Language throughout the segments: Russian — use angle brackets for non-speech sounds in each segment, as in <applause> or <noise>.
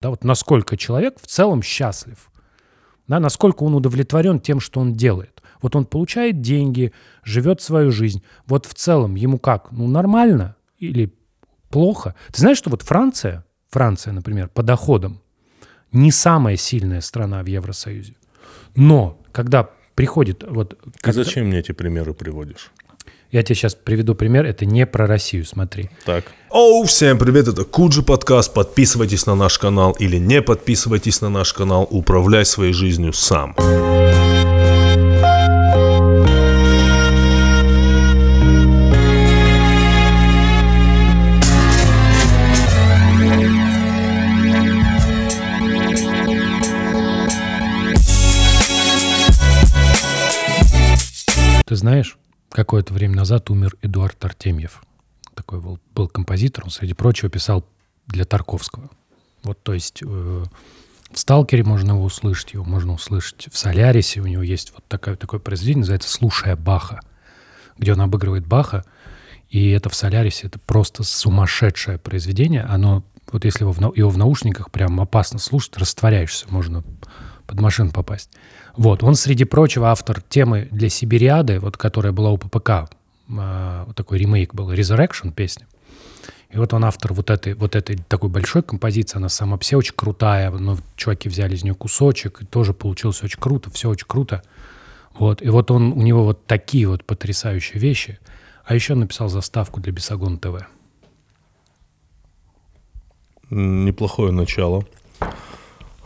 Да, вот насколько человек в целом счастлив, да, насколько он удовлетворен тем, что он делает. Вот он получает деньги, живет свою жизнь. Вот в целом ему как? Ну, нормально или плохо? Ты знаешь, что вот Франция, Франция, например, по доходам не самая сильная страна в Евросоюзе. Но когда приходит вот... Ты зачем мне эти примеры приводишь? Я тебе сейчас приведу пример, это не про Россию, смотри. Так. Оу, всем привет, это Куджи подкаст. Подписывайтесь на наш канал или не подписывайтесь на наш канал. Управляй своей жизнью сам. Ты знаешь, какое-то время назад умер Эдуард Артемьев. Такой был, был композитор, он, среди прочего, писал для Тарковского. Вот, то есть э, в «Сталкере» можно его услышать, его можно услышать в «Солярисе», у него есть вот такое, такое произведение, называется «Слушая Баха», где он обыгрывает Баха, и это в «Солярисе», это просто сумасшедшее произведение, оно, вот если его в, его в наушниках прям опасно слушать, растворяешься, можно под машину попасть. Вот, он, среди прочего, автор темы для Сибириады, вот, которая была у ППК, э, вот такой ремейк был, Resurrection песня. И вот он автор вот этой, вот этой такой большой композиции, она сама все очень крутая, но чуваки взяли из нее кусочек, и тоже получилось очень круто, все очень круто. Вот, и вот он, у него вот такие вот потрясающие вещи. А еще написал заставку для Бесогон ТВ. Неплохое начало.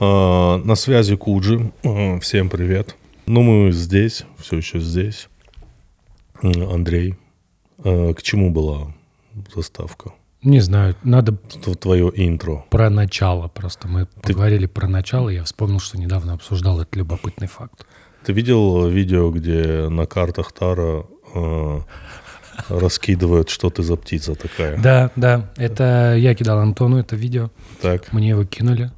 А, на связи Куджи. Всем привет. Ну, мы здесь, все еще здесь. Андрей, а, к чему была заставка? Не знаю, надо Твое интро. про начало просто. Мы поговорили про начало, и я вспомнил, что недавно обсуждал этот любопытный факт. Ты видел видео, где на картах Тара э, раскидывают, что ты за птица такая? Да, да, это я кидал Антону это видео, Так. мне его кинули,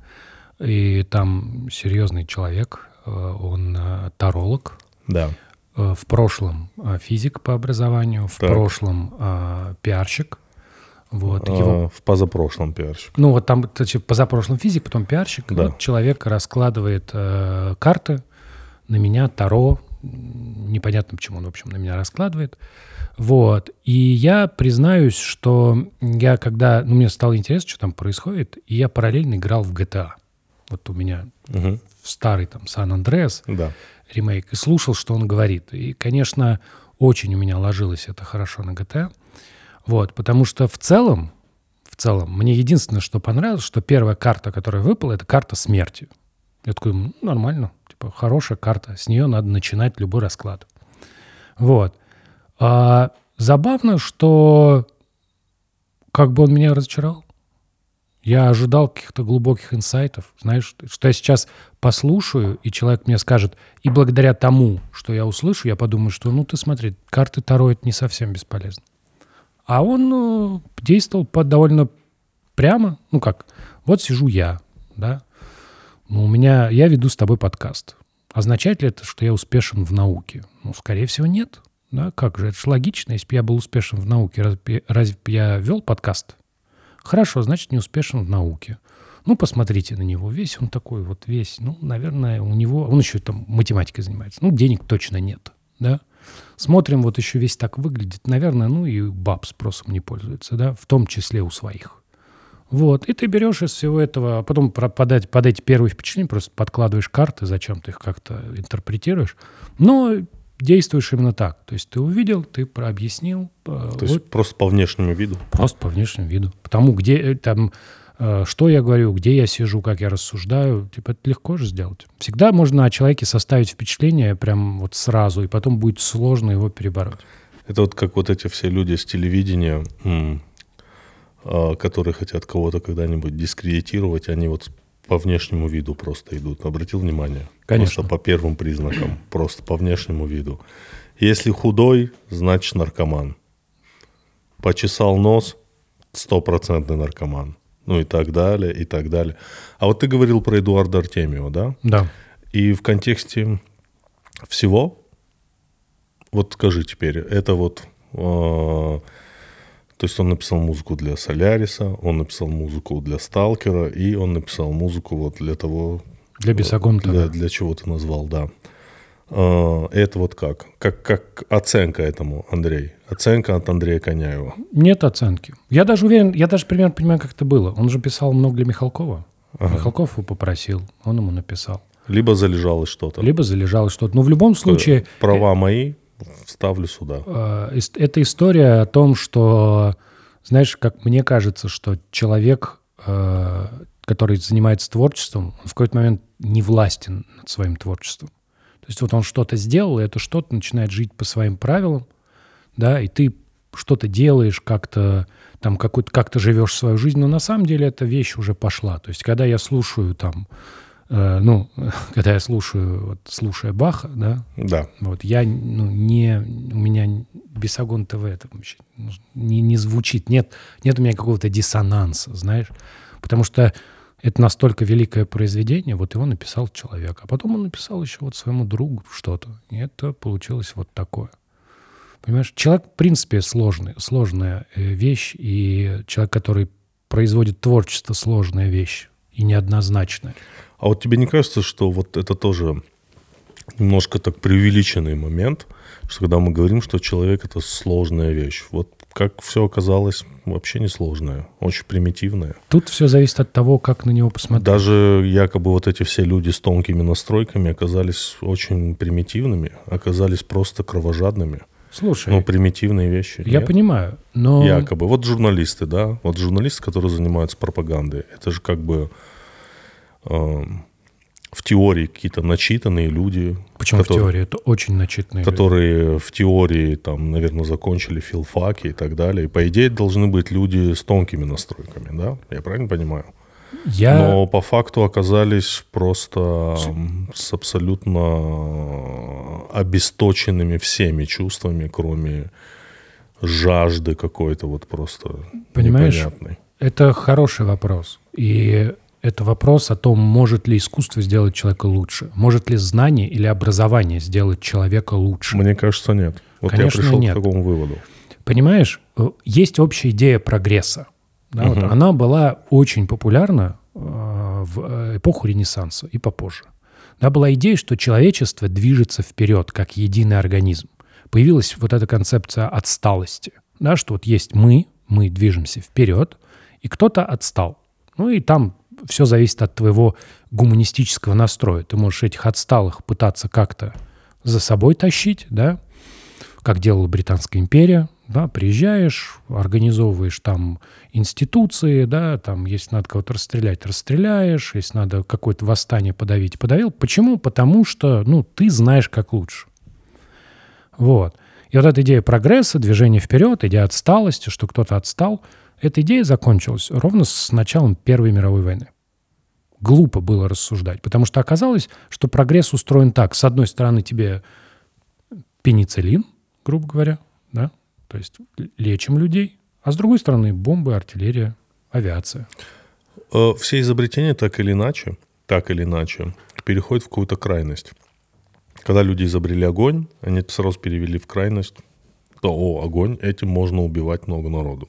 и там серьезный человек, э, он э, таролог, Да. э, в прошлом физик по образованию, в Так. прошлом пиарщик, вот, А, его в позапрошлом пиарщик. Ну, вот там, кстати, позапрошлом физик, потом пиарщик. Да. Вот человек раскладывает э, карты на меня, Таро. Непонятно, почему он, в общем, на меня раскладывает. Вот. И я признаюсь, что я когда... Ну, мне стало интересно, что там происходит, и я параллельно играл в GTA. Вот у меня в старый там Сан-Андреас Да. ремейк, и слушал, что он говорит. И, конечно, очень у меня ложилось это хорошо на GTA. Вот, потому что в целом, в целом, мне единственное, что понравилось, что первая карта, которая выпала, это карта смерти. Я такой, «Ну, нормально, типа, хорошая карта, с нее надо начинать любой расклад. Вот. А забавно, что как бы он меня разочаровал. Я ожидал каких-то глубоких инсайтов. Знаешь, что я сейчас послушаю, и человек мне скажет, и благодаря тому, что я услышу, я подумаю, что, ну, ты смотри, карты Таро — это не совсем бесполезно. А он ну, действовал по довольно прямо. Ну как, вот сижу я, да, ну, у меня, я веду с тобой подкаст. Означает ли это, что я успешен в науке? Ну, скорее всего, нет. Да, как же, это же логично, если бы я был успешен в науке, разве, разве я вел подкаст? Хорошо, значит, не успешен в науке. Ну, посмотрите на него, весь он такой вот весь, ну, наверное, у него, он еще там математикой занимается, ну, денег точно нет, да. Смотрим, вот еще весь так выглядит, наверное, ну, и баб спросом не пользуется, да, в том числе у своих. Вот, и ты берешь из всего этого, а потом подать, под эти первые впечатления просто подкладываешь карты, зачем ты их как-то интерпретируешь, но действуешь именно так. То есть ты увидел, ты прообъяснил, э, То есть вот просто по внешнему виду. просто по внешнему виду. Потому где э, там, э, что я говорю, где я сижу, как я рассуждаю, типа это легко же сделать. Всегда можно о человеке составить впечатление прям вот сразу, и потом будет сложно его перебороть. Это вот как вот эти все люди с телевидения, а, которые хотят кого-то когда-нибудь дискредитировать, они вот по внешнему виду просто идут. Обратил внимание? Конечно. Просто по первым признакам, просто по внешнему виду. Если худой, значит наркоман. Почесал нос, стопроцентный наркоман. Ну и так далее, и так далее. А вот ты говорил про Эдуарда Артемьева, да? Да. И в контексте всего, вот скажи теперь, это вот э, То есть он написал музыку для Соляриса, он написал музыку для Сталкера, и он написал музыку вот для того... Для Бесогон для, для чего ты назвал, да. А, Это вот как? как? Как оценка этому, Андрей? Оценка от Андрея Коняева. Нет оценки. Я даже уверен, я даже примерно понимаю, как это было. Он же писал много для Михалкова. Михалков его попросил, он ему написал. Либо залежалось что-то. Либо залежалось что-то. Но в любом случае, Права мои вставлю сюда. ис- это история о том, что, знаешь, как мне кажется, что человек, э, который занимается творчеством, он в какой-то момент не властен над своим творчеством. То есть вот он что-то сделал, и это что-то начинает жить по своим правилам, да, и ты что-то делаешь, как-то там какой-то, как-то живешь свою жизнь, но на самом деле эта вещь уже пошла. То есть когда я слушаю там, ну, <laughs> когда я слушаю, вот, слушая Баха, да, Да. вот я, ну, не, у меня Бесогон ТВ это вообще не, не звучит, нет, нет у меня какого-то диссонанса, знаешь, потому что это настолько великое произведение, вот его написал человек, а потом он написал еще вот своему другу что-то, и это получилось вот такое. Понимаешь, человек, в принципе, сложный, сложная э, вещь, и человек, который производит творчество, сложная вещь и неоднозначная. А вот тебе не кажется, что вот это тоже немножко так преувеличенный момент, что когда мы говорим, что человек это сложная вещь, вот как все оказалось вообще не сложное, очень примитивное. Тут все зависит от того, как на него посмотреть. Даже якобы вот эти все люди с тонкими настройками оказались очень примитивными, оказались просто кровожадными. Слушай, Ну, примитивные вещи. я нет? понимаю, но... Якобы. Вот журналисты, да, вот журналисты, которые занимаются пропагандой, это же как бы в теории какие-то начитанные люди. Почему в которые- теории? Это очень начитанные люди. Которые в теории, там, наверное, закончили филфаки и так далее. И, по идее, должны быть люди с тонкими настройками, да? Я правильно понимаю? Я... Но по факту оказались просто с абсолютно обесточенными всеми чувствами, кроме жажды какой-то вот просто Понимаешь? непонятной. Это хороший вопрос. И это вопрос о том, может ли искусство сделать человека лучше. Может ли знание или образование сделать человека лучше. Мне кажется, нет. Вот Конечно, я пришел нет. к такому выводу. Понимаешь, э, есть общая идея прогресса. Да, вот она была очень популярна э, в э, эпоху Ренессанса и попозже. Да, была идея, что человечество движется вперед как единый организм. Появилась вот эта концепция отсталости. Да, что вот есть мы, мы движемся вперед, и кто-то отстал. Ну и там все зависит от твоего гуманистического настроя. Ты можешь этих отсталых пытаться как-то за собой тащить, да, как делала Британская империя, да, приезжаешь, организовываешь там институции, да, там, если надо кого-то расстрелять, расстреляешь, если надо какое-то восстание подавить, подавил. Почему? Потому что, ну, ты знаешь, как лучше. Вот. И вот эта идея прогресса, движения вперед, идея отсталости, что кто-то отстал, эта идея закончилась ровно с началом Первой мировой войны. Глупо было рассуждать, потому что оказалось, что прогресс устроен так. С одной стороны, тебе пенициллин, грубо говоря, да, то есть лечим людей, а с другой стороны бомбы, артиллерия, авиация. Э, Все изобретения так или иначе, так или иначе, переходят в какую-то крайность. Когда люди изобрели огонь, они это сразу перевели в крайность, то, о, огонь, этим можно убивать много народу.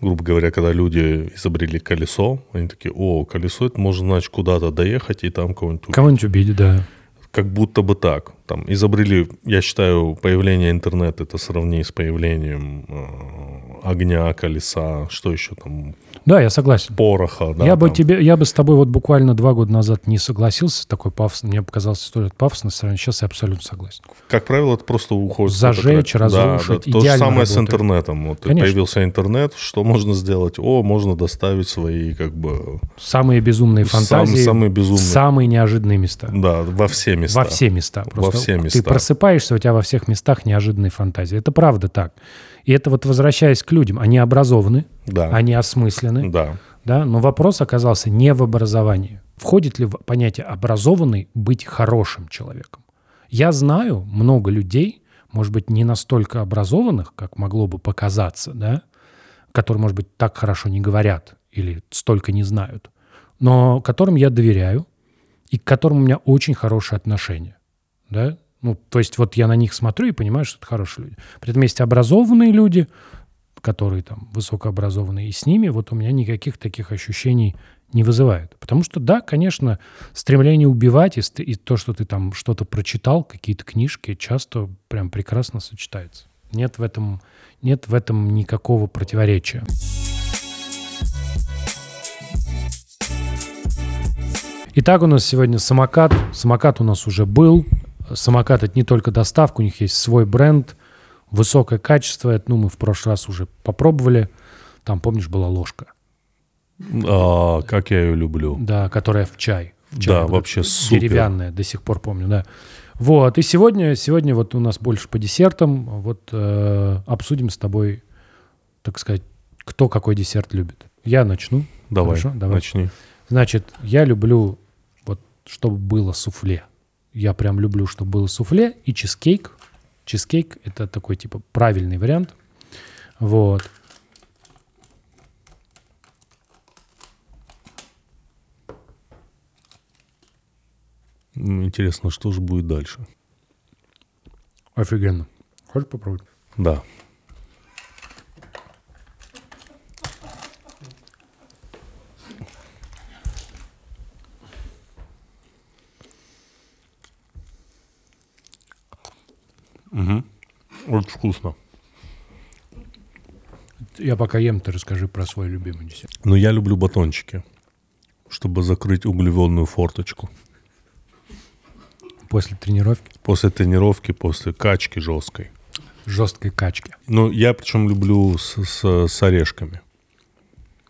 Грубо говоря, когда люди изобрели колесо, они такие, о, колесо, это можно, значит, куда-то доехать и там кого-нибудь убить». Кого-нибудь убить, да. Как будто бы так. Там изобрели, я считаю, появление интернета это сравни с появлением э, огня, колеса, что еще там, Да, я согласен. пороха. да, я, бы там. тебе, я бы с тобой вот буквально два года назад не согласился с такой пафосной. Мне показалось история пафосной стороны. Сейчас я абсолютно согласен. Как правило, это просто уходит. Зажечь, разрушить, Да, да. То же самое с работает. интернетом. Вот Конечно. появился интернет, что можно сделать? О, можно доставить свои, как бы, Самые безумные Сам- фантазии. самые в безумные. Самые неожиданные места. да, во все места. Во все места. Во все Ты места. просыпаешься, у тебя во всех местах неожиданные фантазии. Это правда так. И это вот возвращаясь к людям. Они образованы, Да. они осмысленны. Да. Да, но вопрос оказался не в образовании. Входит ли в понятие образованный быть хорошим человеком? Я знаю много людей, может быть, не настолько образованных, как могло бы показаться, да, которые, может быть, так хорошо не говорят или столько не знают, но которым я доверяю и к которым у меня очень хорошие отношения. Да? Ну, то есть вот я на них смотрю и понимаю, что это хорошие люди. При этом есть образованные люди, которые там высокообразованные, и с ними вот у меня никаких таких ощущений не вызывает. Потому что, да, конечно, стремление убивать и, и то, что ты там что-то прочитал, какие-то книжки, часто прям прекрасно сочетается. Нет в этом, нет в этом никакого противоречия. Итак, у нас сегодня самокат. Самокат у нас уже был. Самокат это не только доставка, у них есть свой бренд, высокое качество. Это, ну, мы в прошлый раз уже попробовали. Там, помнишь, была ложка, А, как я ее люблю. да, которая в чай. В чай Да, вот вообще супер. Деревянная, до сих пор помню, да. Вот, и сегодня, сегодня вот у нас больше по десертам. Вот э, обсудим с тобой, так сказать, кто какой десерт любит. Я начну. Давай, Хорошо, давай. начни. Значит, я люблю, вот, чтобы было суфле. Я прям люблю, чтобы было суфле и чизкейк. Чизкейк — это такой, типа, правильный вариант. Вот. М, Интересно, что же будет дальше? Офигенно. Хочешь попробовать? Да. Угу. Очень вкусно. Я пока ем, ты расскажи про свой любимый десерт. Но я люблю батончики, чтобы закрыть углеводную форточку. После тренировки, После тренировки, после качки жесткой. жесткой качки. Ну, я причем люблю с, с, с орешками.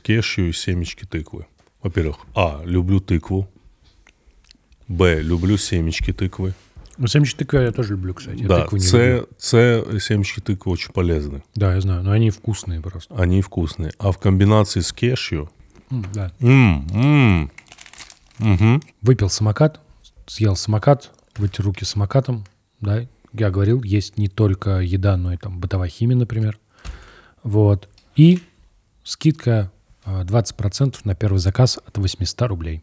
Кешью и семечки тыквы. Во-первых, а, люблю тыкву. Б, люблю семечки тыквы. Ну, семечки тыквы я тоже люблю, кстати. Я да, тыкву не С, люблю. С, семечки тыквы очень полезны. Да, я знаю, но они вкусные просто. Они вкусные. А в комбинации с кешью... М, да. м, м, мгм. Выпил самокат, съел самокат, вытер руки самокатом, да. Я говорил, есть не только еда, но и там бытовая химия, например. Вот. И скидка э, 20% на первый заказ от 800 рублей.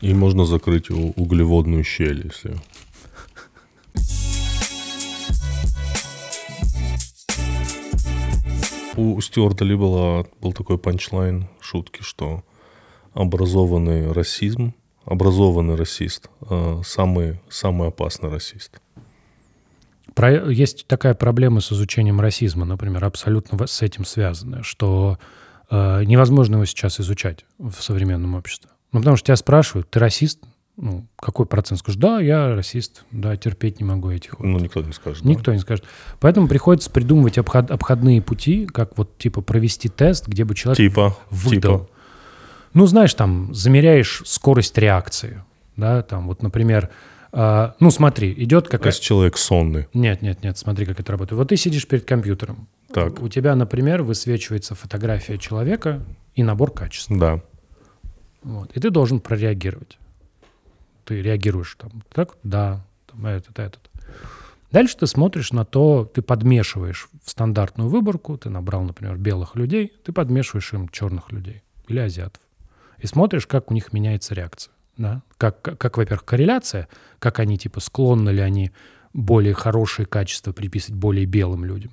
И можно закрыть углеводную щель, если... У Стюарта Ли была, был такой панчлайн шутки, что образованный расизм, образованный расист, э, самый, самый опасный расист. Про- есть такая проблема с изучением расизма, например, абсолютно с этим связанная, что э, невозможно его сейчас изучать в современном обществе. Ну, потому что тебя спрашивают, ты расист? Ну, какой процент? Скажешь, да, я расист, да, терпеть не могу этих. вот». Ну, никто не скажет. да? Никто не скажет. Поэтому приходится придумывать обход- обходные пути, как вот типа провести тест, где бы человек Типа, выдал. типа. Ну, знаешь, там замеряешь скорость реакции, да, там вот, например, э, ну, смотри, идет какая... есть человек сонный. Нет, нет, нет, смотри, как это работает. Вот ты сидишь перед компьютером. Так. У тебя, например, высвечивается фотография человека и набор качеств. Да. Вот. И ты должен прореагировать. Ты реагируешь там, так, да, там, этот, этот. Дальше ты смотришь на то, ты подмешиваешь в стандартную выборку, ты набрал, например, белых людей, ты подмешиваешь им черных людей или азиатов. И смотришь, как у них меняется реакция. Да? Как, как, как, во-первых, корреляция, как они, типа, склонны ли они более хорошие качества приписывать более белым людям.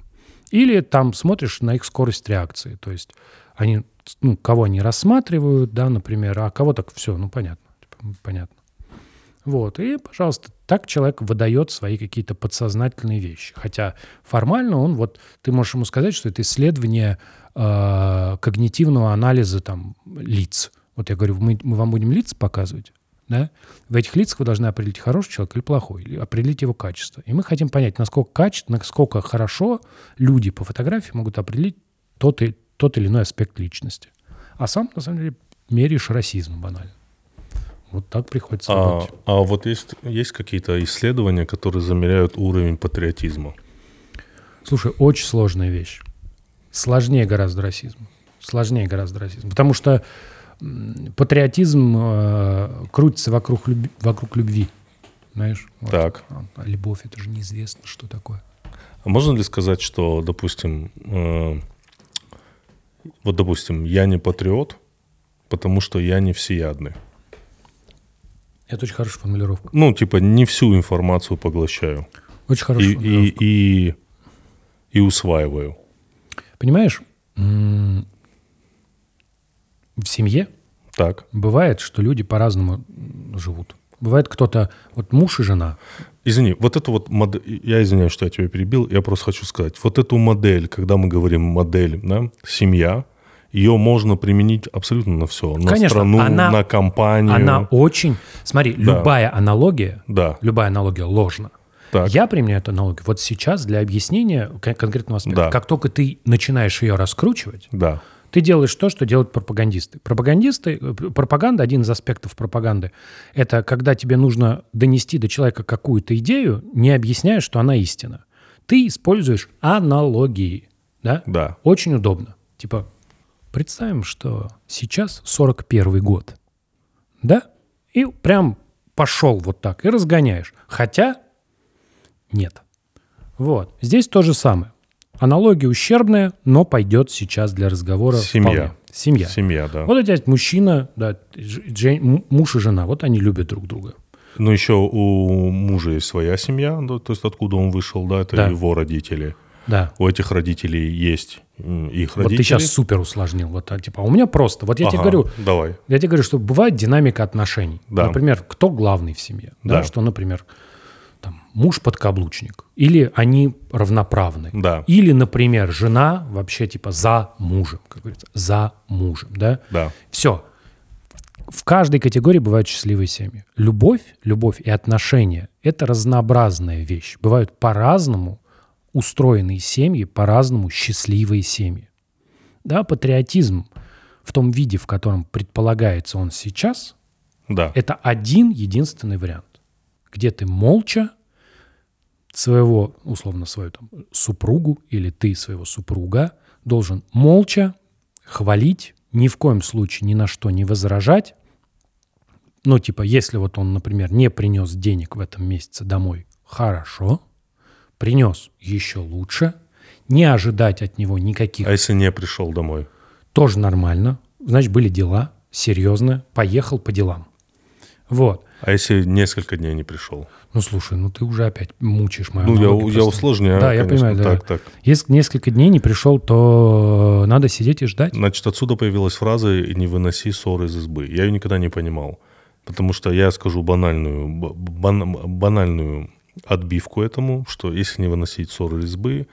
Или там смотришь на их скорость реакции. То есть они, ну, кого они рассматривают, да, например, а кого так все, ну, понятно. Типа, понятно. Вот, и, пожалуйста, так человек выдает свои какие-то подсознательные вещи. Хотя формально он, вот, ты можешь ему сказать, что это исследование э, когнитивного анализа там лиц. Вот я говорю, мы, мы вам будем лица показывать, да? В этих лицах вы должны определить, хороший человек или плохой, или определить его качество. И мы хотим понять, насколько качество, насколько хорошо люди по фотографии могут определить тот, и, тот или иной аспект личности. А сам, на самом деле, меряешь расизм банально. Вот так приходится А, работать. а вот есть, есть какие-то исследования, которые замеряют уровень патриотизма? Слушай, очень сложная вещь. Сложнее гораздо расизм. Сложнее гораздо расизм. Потому что патриотизм э, крутится вокруг, люби- вокруг любви. Знаешь? Вот. Так. А, а любовь это же неизвестно, что такое. А можно ли сказать, что, допустим, э, вот, допустим, я не патриот, потому что я не всеядный? Это очень хорошая формулировка. Ну, типа, не всю информацию поглощаю Очень и, хорошая и, формулировка. и, и усваиваю. Понимаешь, в семье Так. бывает, что люди по-разному живут. Бывает кто-то, вот муж и жена. Извини, вот эту вот модель, я извиняюсь, что я тебя перебил, я просто хочу сказать, вот эту модель, когда мы говорим модель, да, семья, ее можно применить абсолютно на все, на Конечно, страну, она- на компанию. Она очень... Смотри, любая аналогия, Да, любая аналогия ложна. так, Я применяю эту аналогию вот сейчас для объяснения кон- конкретного аспекта. Да. Как только ты начинаешь ее раскручивать, да, ты делаешь то, что делают пропагандисты. Пропагандисты, э, пропаганда, один из аспектов пропаганды, это когда тебе нужно донести до человека какую-то идею, не объясняя, что она истина. Ты используешь аналогии. Да? да, Очень удобно. Типа, представим, что сейчас 41 год. Да? И прям пошел вот так и разгоняешь. Хотя нет. Вот. Здесь то же самое. Аналогия ущербная, но пойдет сейчас для разговора. Семья. вполне. Семья. семья, да. Вот у тебя есть мужчина, да, жен- муж и жена, вот они любят друг друга. Ну, еще у мужа есть своя семья, да, то есть откуда он вышел, да, это Да. его родители. Да. У этих родителей есть их Вот родители. ты сейчас супер усложнил. Вот, а, типа, а у меня просто. Вот я тебе Ага, говорю, Давай. Я тебе говорю, что бывает динамика отношений. Да. Например, кто главный в семье? Да. Да. Что, например, муж подкаблучник. Или они равноправны. Да. Или, например, жена вообще типа за мужем, как говорится, за мужем, да? Да. Все. В каждой категории бывают счастливые семьи. Любовь, любовь и отношения – это разнообразная вещь. Бывают по-разному устроенные семьи, по-разному счастливые семьи. Да, патриотизм в том виде, в котором предполагается он сейчас, Да. это один единственный вариант, где ты молча своего, условно, свою там, супругу или ты своего супруга должен молча хвалить, ни в коем случае ни на что не возражать. Ну, типа, если вот он, например, не принес денег в этом месяце домой, хорошо. Принес еще лучше. Не ожидать от него никаких А если не пришел домой? тоже нормально. Значит, были дела, серьезно, поехал по делам. Вот. А если несколько дней не пришел? Ну, слушай, ну ты уже опять мучаешь мою Ну, я, я усложняю, Да, я конечно. понимаю, да. Так, так. Если несколько дней не пришел, то надо сидеть и ждать. Значит, отсюда появилась фраза «не выноси ссоры из избы». Я ее никогда не понимал. Потому что я скажу банальную, бан- банальную отбивку этому, что если не выносить ссоры из избы,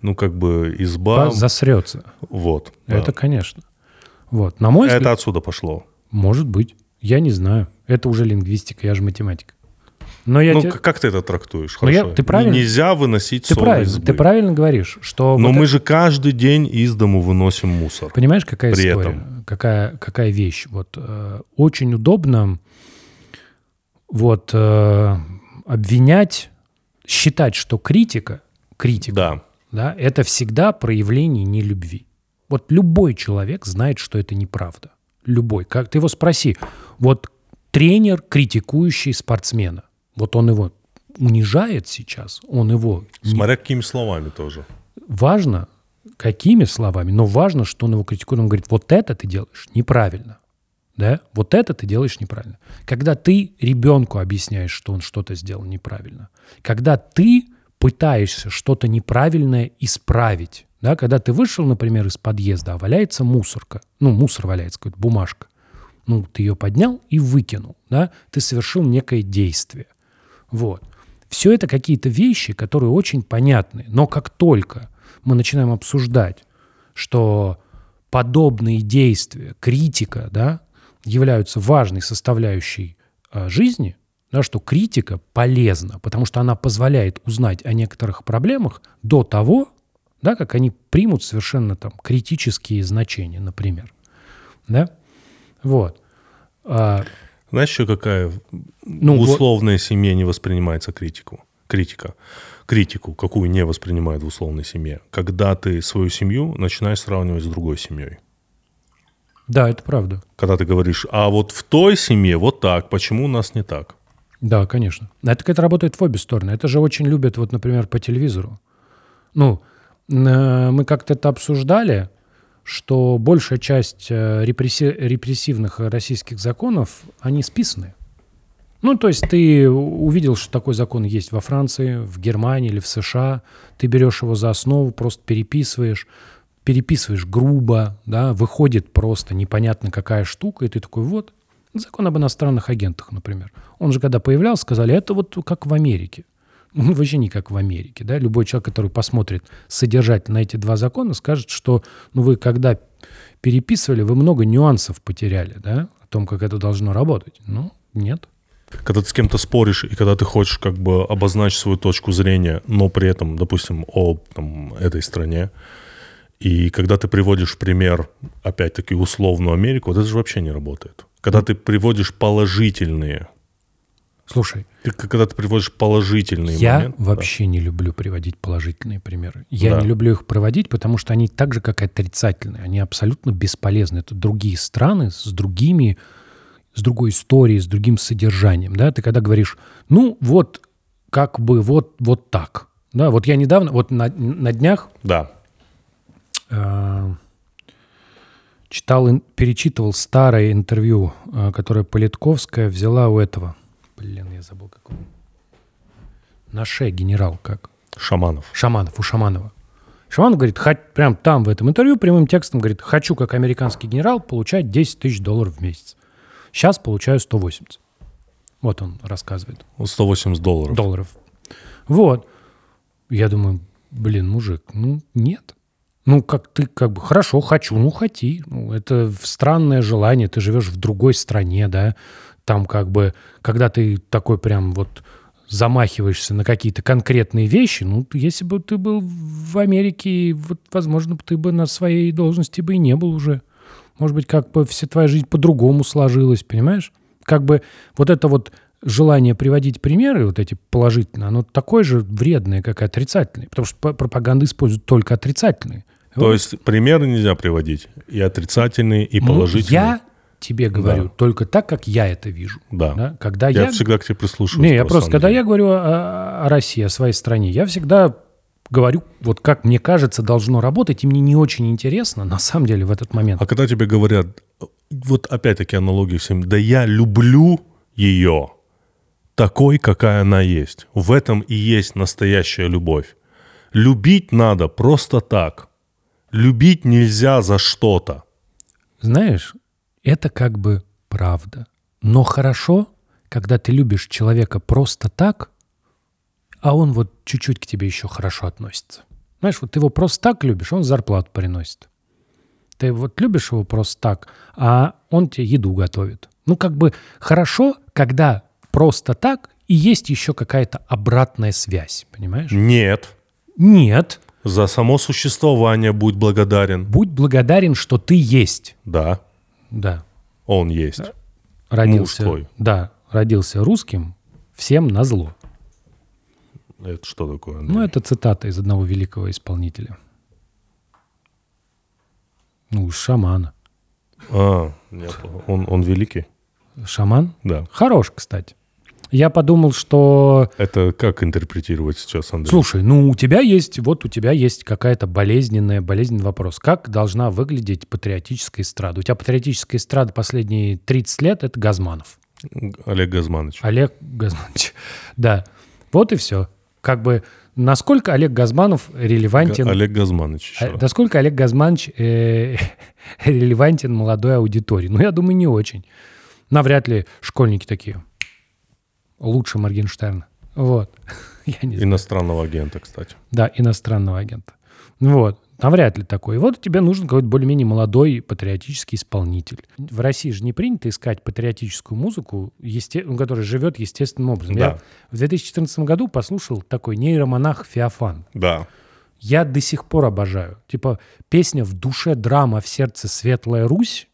ну, как бы изба... Засрется. Вот. да. Это, конечно. Вот. На мой взгляд, Это отсюда пошло. может быть. Я не знаю. Это уже лингвистика, я же математик. Но я ну, те- как ты это трактуешь? Ну, я- Хорошо. ты правильно- Нельзя выносить ты, ссоры правильно, избы. ты правильно говоришь, что... Но вот мы же каждый день из дому выносим мусор. Понимаешь, какая При история? этом. Какая, какая вещь? Вот э, очень удобно вот э, обвинять, считать, что критика, критика, Да. да, это всегда проявление нелюбви. Вот любой человек знает, что это неправда. Любой. Как ты его спроси, вот тренер, критикующий спортсмена, вот он его унижает сейчас, он его Смотря какими словами тоже. важно, какими словами, но важно, что он его критикует. Он говорит, вот это ты делаешь неправильно. Да? Вот это ты делаешь неправильно. Когда ты ребенку объясняешь, что он что-то сделал неправильно. Когда ты пытаешься что-то неправильное исправить. Да? Когда ты вышел, например, из подъезда, а валяется мусорка. Ну, мусор валяется, какая-то бумажка. Ну, ты ее поднял и выкинул. Да? Ты совершил некое действие. Вот. Все это какие-то вещи, которые очень понятны. Но как только мы начинаем обсуждать, что подобные действия, критика, да, являются важной составляющей э, жизни, да, что критика полезна, потому что она позволяет узнать о некоторых проблемах до того, да, как они примут совершенно там критические значения, например. Да? Вот. А, Знаешь, еще какая Ну, в вот- семье не воспринимается критику? Критика. Критику, какую не воспринимают в условной семье. Когда ты свою семью начинаешь сравнивать с другой семьей. да, это правда. Когда ты говоришь, а вот в той семье вот так, почему у нас не так? Да, конечно. Это, это работает в обе стороны. Это же очень любят, вот, например, по телевизору. Ну, э, мы как-то это обсуждали, что большая часть э, репресси- репрессивных российских законов, они списаны. Ну, то есть ты увидел, что такой закон есть во Франции, в Германии или в США, ты берешь его за основу, просто переписываешь. переписываешь грубо, да, выходит просто непонятно какая штука, и ты такой, вот, закон об иностранных агентах, например. Он же когда появлялся, сказали, это вот как в Америке. Ну, вообще не как в Америке, да. Любой человек, который посмотрит содержательно эти два закона, скажет, что, ну, вы когда переписывали, вы много нюансов потеряли, да, о том, как это должно работать. Ну, нет. Когда ты с кем-то споришь, и когда ты хочешь как бы обозначить свою точку зрения, но при этом, допустим, о там, этой стране, и когда ты приводишь пример, опять-таки, условную Америку, вот это же вообще не работает. Когда ты приводишь положительные, Слушай, ты- когда ты приводишь положительные я моменты, да. вообще не люблю приводить положительные примеры. Я Да. не люблю их проводить, потому что они так же, как и отрицательные. Они абсолютно бесполезны. Это другие страны с другими, с другой историей, с другим содержанием. Да? Ты когда говоришь, ну вот, как бы вот, вот так. Да, вот я недавно, вот на, на днях Да. э, читал, перечитывал старое интервью, э, которое Политковская взяла у этого. Блин, я забыл какого. Наше генерал как? Шаманов. Шаманов, у Шаманова. Шаманов говорит, «Хот- прям там в этом интервью прямым текстом говорит, хочу как американский генерал получать 10 тысяч долларов в месяц. Сейчас получаю 180. Вот он рассказывает. 180 долларов. Долларов. Вот. Я думаю, блин, мужик, ну нет. Ну, как ты, как бы, хорошо, хочу, ну, хоти. Ну, это странное желание, ты живешь в другой стране, да, там как бы, когда ты такой прям вот замахиваешься на какие-то конкретные вещи, ну, если бы ты был в Америке, вот, возможно, ты бы на своей должности бы и не был уже. Может быть, как бы вся твоя жизнь по-другому сложилась, понимаешь? Как бы вот это вот желание приводить примеры, вот эти положительные, оно такое же вредное, как и отрицательное. Потому что пропаганда использует только отрицательные. То есть примеры нельзя приводить. И отрицательные, и Ну, положительные. Я тебе говорю Да. только так, как я это вижу. Да. Когда Я, я... всегда к тебе прислушиваюсь. Не, я просто, когда деле. я говорю о, о России, о своей стране, я всегда говорю, вот как мне кажется, должно работать, и мне не очень интересно, на самом деле, в этот момент. А когда тебе говорят, вот опять-таки аналогия всем, да я люблю ее такой, какая она есть. В этом и есть настоящая любовь. Любить надо просто так. Любить нельзя за что-то. Знаешь, это как бы правда. Но хорошо, когда ты любишь человека просто так, а он вот чуть-чуть к тебе еще хорошо относится. Знаешь, вот ты его просто так любишь, он зарплату приносит. Ты вот любишь его просто так, а он тебе еду готовит. Ну, как бы хорошо, когда просто так и есть еще какая-то обратная связь, понимаешь? Нет. Нет. За само существование будь благодарен. Будь благодарен, что ты есть. Да, Да. он есть. Родился. Мужской. Да, родился русским, всем на зло. Это что такое? Андрей? Ну, это цитата из одного великого исполнителя. Ну, из шамана. А, понял. он, он великий? Шаман? Да. Хорош, кстати. Я подумал, что, Это как интерпретировать сейчас, Андрей? слушай, ну у тебя есть, вот у тебя есть какая-то болезненная, болезненный вопрос. Как должна выглядеть патриотическая эстрада? У тебя патриотическая эстрада последние 30 лет — это Газманов. Олег Газманович. Олег Газманович. <laughs> Да. Вот и все. Как бы насколько Олег Газманов релевантен... Олег Газманович еще А, раз. Насколько Олег Газманович э, <laughs> релевантен молодой аудитории? Ну, я думаю, не очень. Навряд ли школьники такие. Лучше Моргенштерна. Вот. <laughs> Я не знаю. Иностранного агента, кстати. Да, иностранного агента. Вот. Навряд ли такой. И вот тебе нужен какой-то более-менее молодой патриотический исполнитель. В России же не принято искать патриотическую музыку, есте... ну, которая живет естественным образом. Да. Я в 2014 году послушал такой нейромонах Феофан. Да. Я до сих пор обожаю. Типа песня «В душе драма, в сердце светлая Русь».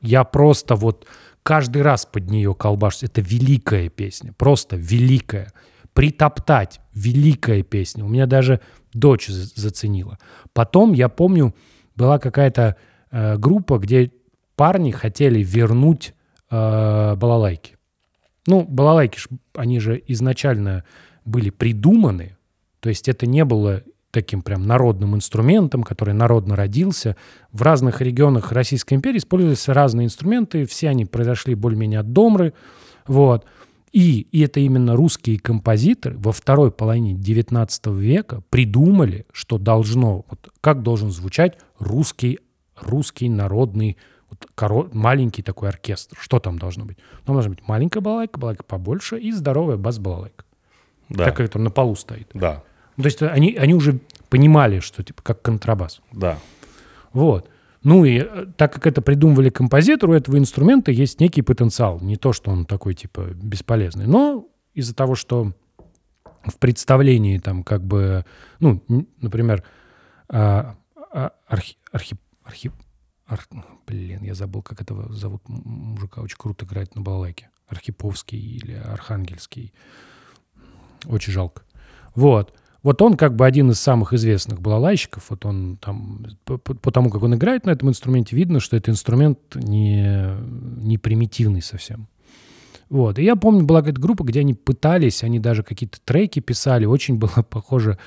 Я просто вот каждый раз под нее колбашусь. Это великая песня, просто великая. «Притоптать» — великая песня. У меня даже дочь за- заценила. Потом, я помню, была какая-то э, группа, где парни хотели вернуть э, балалайки. Ну, балалайки, они же изначально были придуманы, то есть это не было таким прям народным инструментом, который народно родился. В разных регионах Российской империи использовались разные инструменты, все они произошли более-менее от домры, вот. И, и это именно русские композиторы во второй половине XIX века придумали, что должно, вот, как должен звучать русский, русский народный вот, коро, маленький такой оркестр. Что там должно быть? Там должна быть маленькая балалайка, балалайка побольше и здоровая бас-балалайка. Да. Такая, которая на полу стоит. Да. Ну, То есть они, они уже понимали, что типа как контрабас. Да. Вот. Ну и э, так как это придумывали композитору, у этого инструмента есть некий потенциал. Не то, что он такой типа бесполезный, но из-за того, что в представлении там как бы, ну, например, а, а, архи, архи, архи- ар- блин, я забыл, как этого зовут мужика, очень круто играет на балалайке. Архиповский или Архангельский. Очень жалко. Вот. Вот он как бы один из самых известных балалайщиков. Вот он там, по, по- тому, как он играет на этом инструменте, видно, что это инструмент не, не примитивный совсем. Вот. И я помню, была какая-то группа, где они пытались, они даже какие-то треки писали. Очень было <laughs> похоже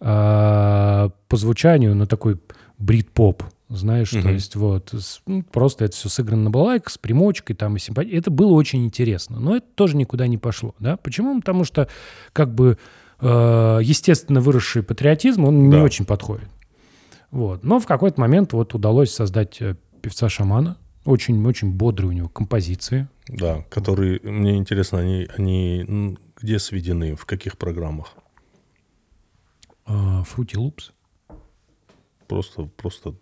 а, по звучанию на такой брит-поп. Знаешь, то Мгм. есть вот ну, просто это все сыграно на балалайках с примочкой там и симпатией. Это было очень интересно, но это тоже никуда не пошло, да? Почему? Потому что как бы э, естественно выросший патриотизм, он не Да. очень подходит. Вот. Но в какой-то момент вот удалось создать э, певца-шамана. Очень-очень бодрые у него композиции. Да. Которые, мне интересно, они, они где сведены, в каких программах? Фрути Лупс. Просто, просто,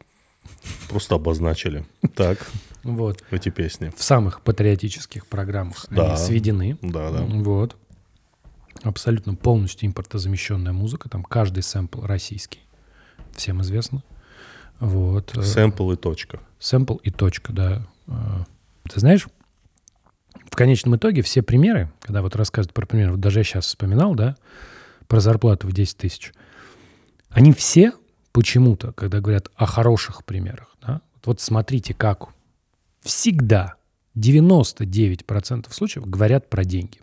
просто обозначили. <laughs> Так, Вот. эти песни. В самых патриотических программах Да. они сведены. Да, да. Вот. Абсолютно полностью импортозамещенная музыка. Там каждый сэмпл российский. Всем известно. Вот. Э, Сэмпл и точка. Сэмпл и точка, да. Э, Ты знаешь, в конечном итоге все примеры, когда вот рассказывают про примеры, вот даже я сейчас вспоминал, да, про зарплату в 10 тысяч, они все почему-то, когда говорят о хороших примерах, да, вот, вот смотрите, как всегда 99% случаев говорят про деньги.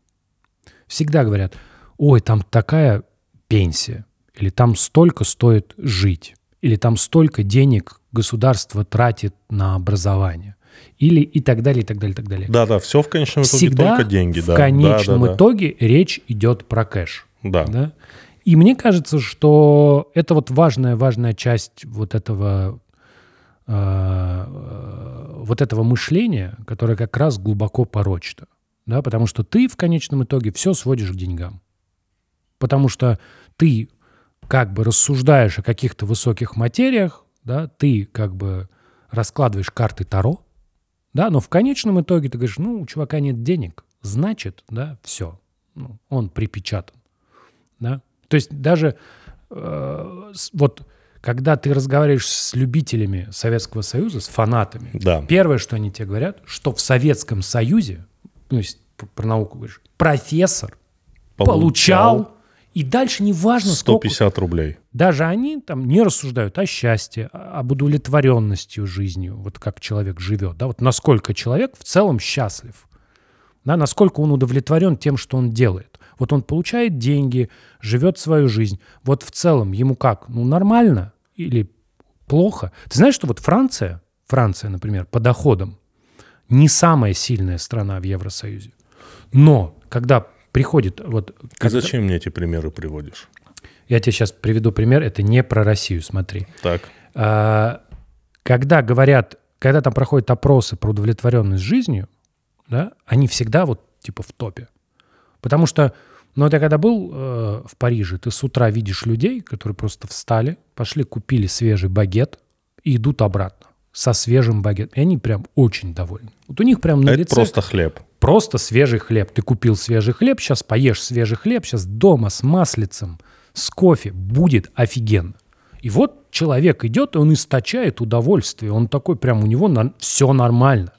Всегда говорят, ой, там такая пенсия, или там столько стоит жить, или там столько денег государство тратит на образование, или и так далее, и так далее, и так далее. Да, да, все в конечном итоге Всегда только деньги. в да. конечном да, да, итоге речь идет про кэш. Да. да. Да? И мне кажется, что это вот важная, важная часть вот этого, э, э, вот этого мышления, которое как раз глубоко порочно. Да? Потому что ты в конечном итоге все сводишь к деньгам. Потому что ты как бы рассуждаешь о каких-то высоких материях, да, ты как бы раскладываешь карты Таро, да, но в конечном итоге ты говоришь, ну, у чувака нет денег, значит, да, все, ну, он припечатан, да. То есть даже э, вот когда ты разговариваешь с любителями Советского Союза, с фанатами, Да. первое, что они тебе говорят, что в Советском Союзе, ну, если про науку говоришь, профессор получал, и дальше неважно, сколько... 150 рублей. Даже они там не рассуждают о счастье, об удовлетворенности жизнью, вот как человек живет, да, вот насколько человек в целом счастлив, да, насколько он удовлетворен тем, что он делает. Вот он получает деньги, живет свою жизнь. Вот в целом ему как? Ну, нормально или плохо? Ты знаешь, что вот Франция, Франция, например, по доходам не самая сильная страна в Евросоюзе. Но когда приходит вот... Ты когда- зачем мне эти примеры приводишь? Я тебе сейчас приведу пример, это не про Россию, смотри. Так. А, Когда говорят, когда там проходят опросы про удовлетворенность жизнью, да, они всегда вот типа в топе. Потому что, ну, вот я когда был э, в Париже, ты с утра видишь людей, которые просто встали, пошли, купили свежий багет и идут обратно со свежим багетом. И они прям очень довольны. Вот у них прям на Это лице просто хлеб. Просто свежий хлеб. Ты купил свежий хлеб, сейчас поешь свежий хлеб, сейчас дома с маслицем, с кофе. Будет офигенно. И вот человек идет, и он источает удовольствие. Он такой прям, у него все нормально.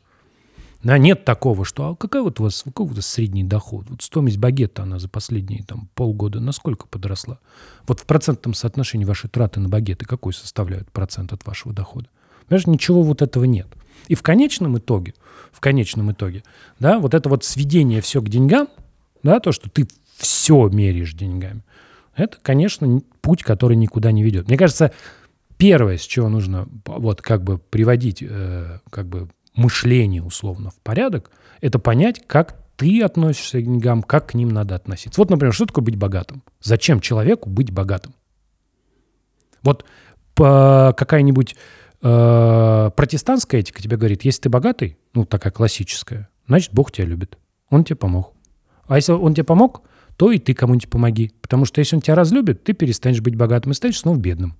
Да, нет такого, что а какая вот у вас, какой у вас средний доход? Вот стоимость багета, она за последние там, полгода насколько подросла? Вот в процентном соотношении ваши траты на багеты какой составляют процент от вашего дохода? Понимаешь, ничего вот этого нет. И в конечном итоге, в конечном итоге, да, вот это вот сведение все к деньгам, да, то, что ты все меряешь деньгами, это, конечно, путь, который никуда не ведет. Мне кажется, первое, с чего нужно вот как бы приводить э, как бы мышление условно в порядок, это понять, как ты относишься к деньгам, как к ним надо относиться. Вот, например, что такое быть богатым? Зачем человеку быть богатым? Вот по- какая-нибудь э, протестантская этика тебе говорит, если ты богатый, ну, такая классическая, значит, Бог тебя любит. Он тебе помог. А если он тебе помог, то и ты кому-нибудь помоги. Потому что если он тебя разлюбит, ты перестанешь быть богатым и станешь снова бедным.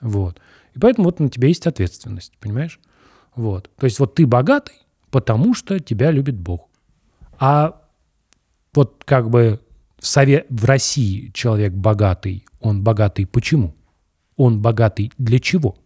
Вот. И поэтому вот на тебя есть ответственность, понимаешь? Вот. То есть вот ты богатый, потому что тебя любит Бог. А вот как бы в, Сове... в России человек богатый, он богатый почему? Он богатый для чего?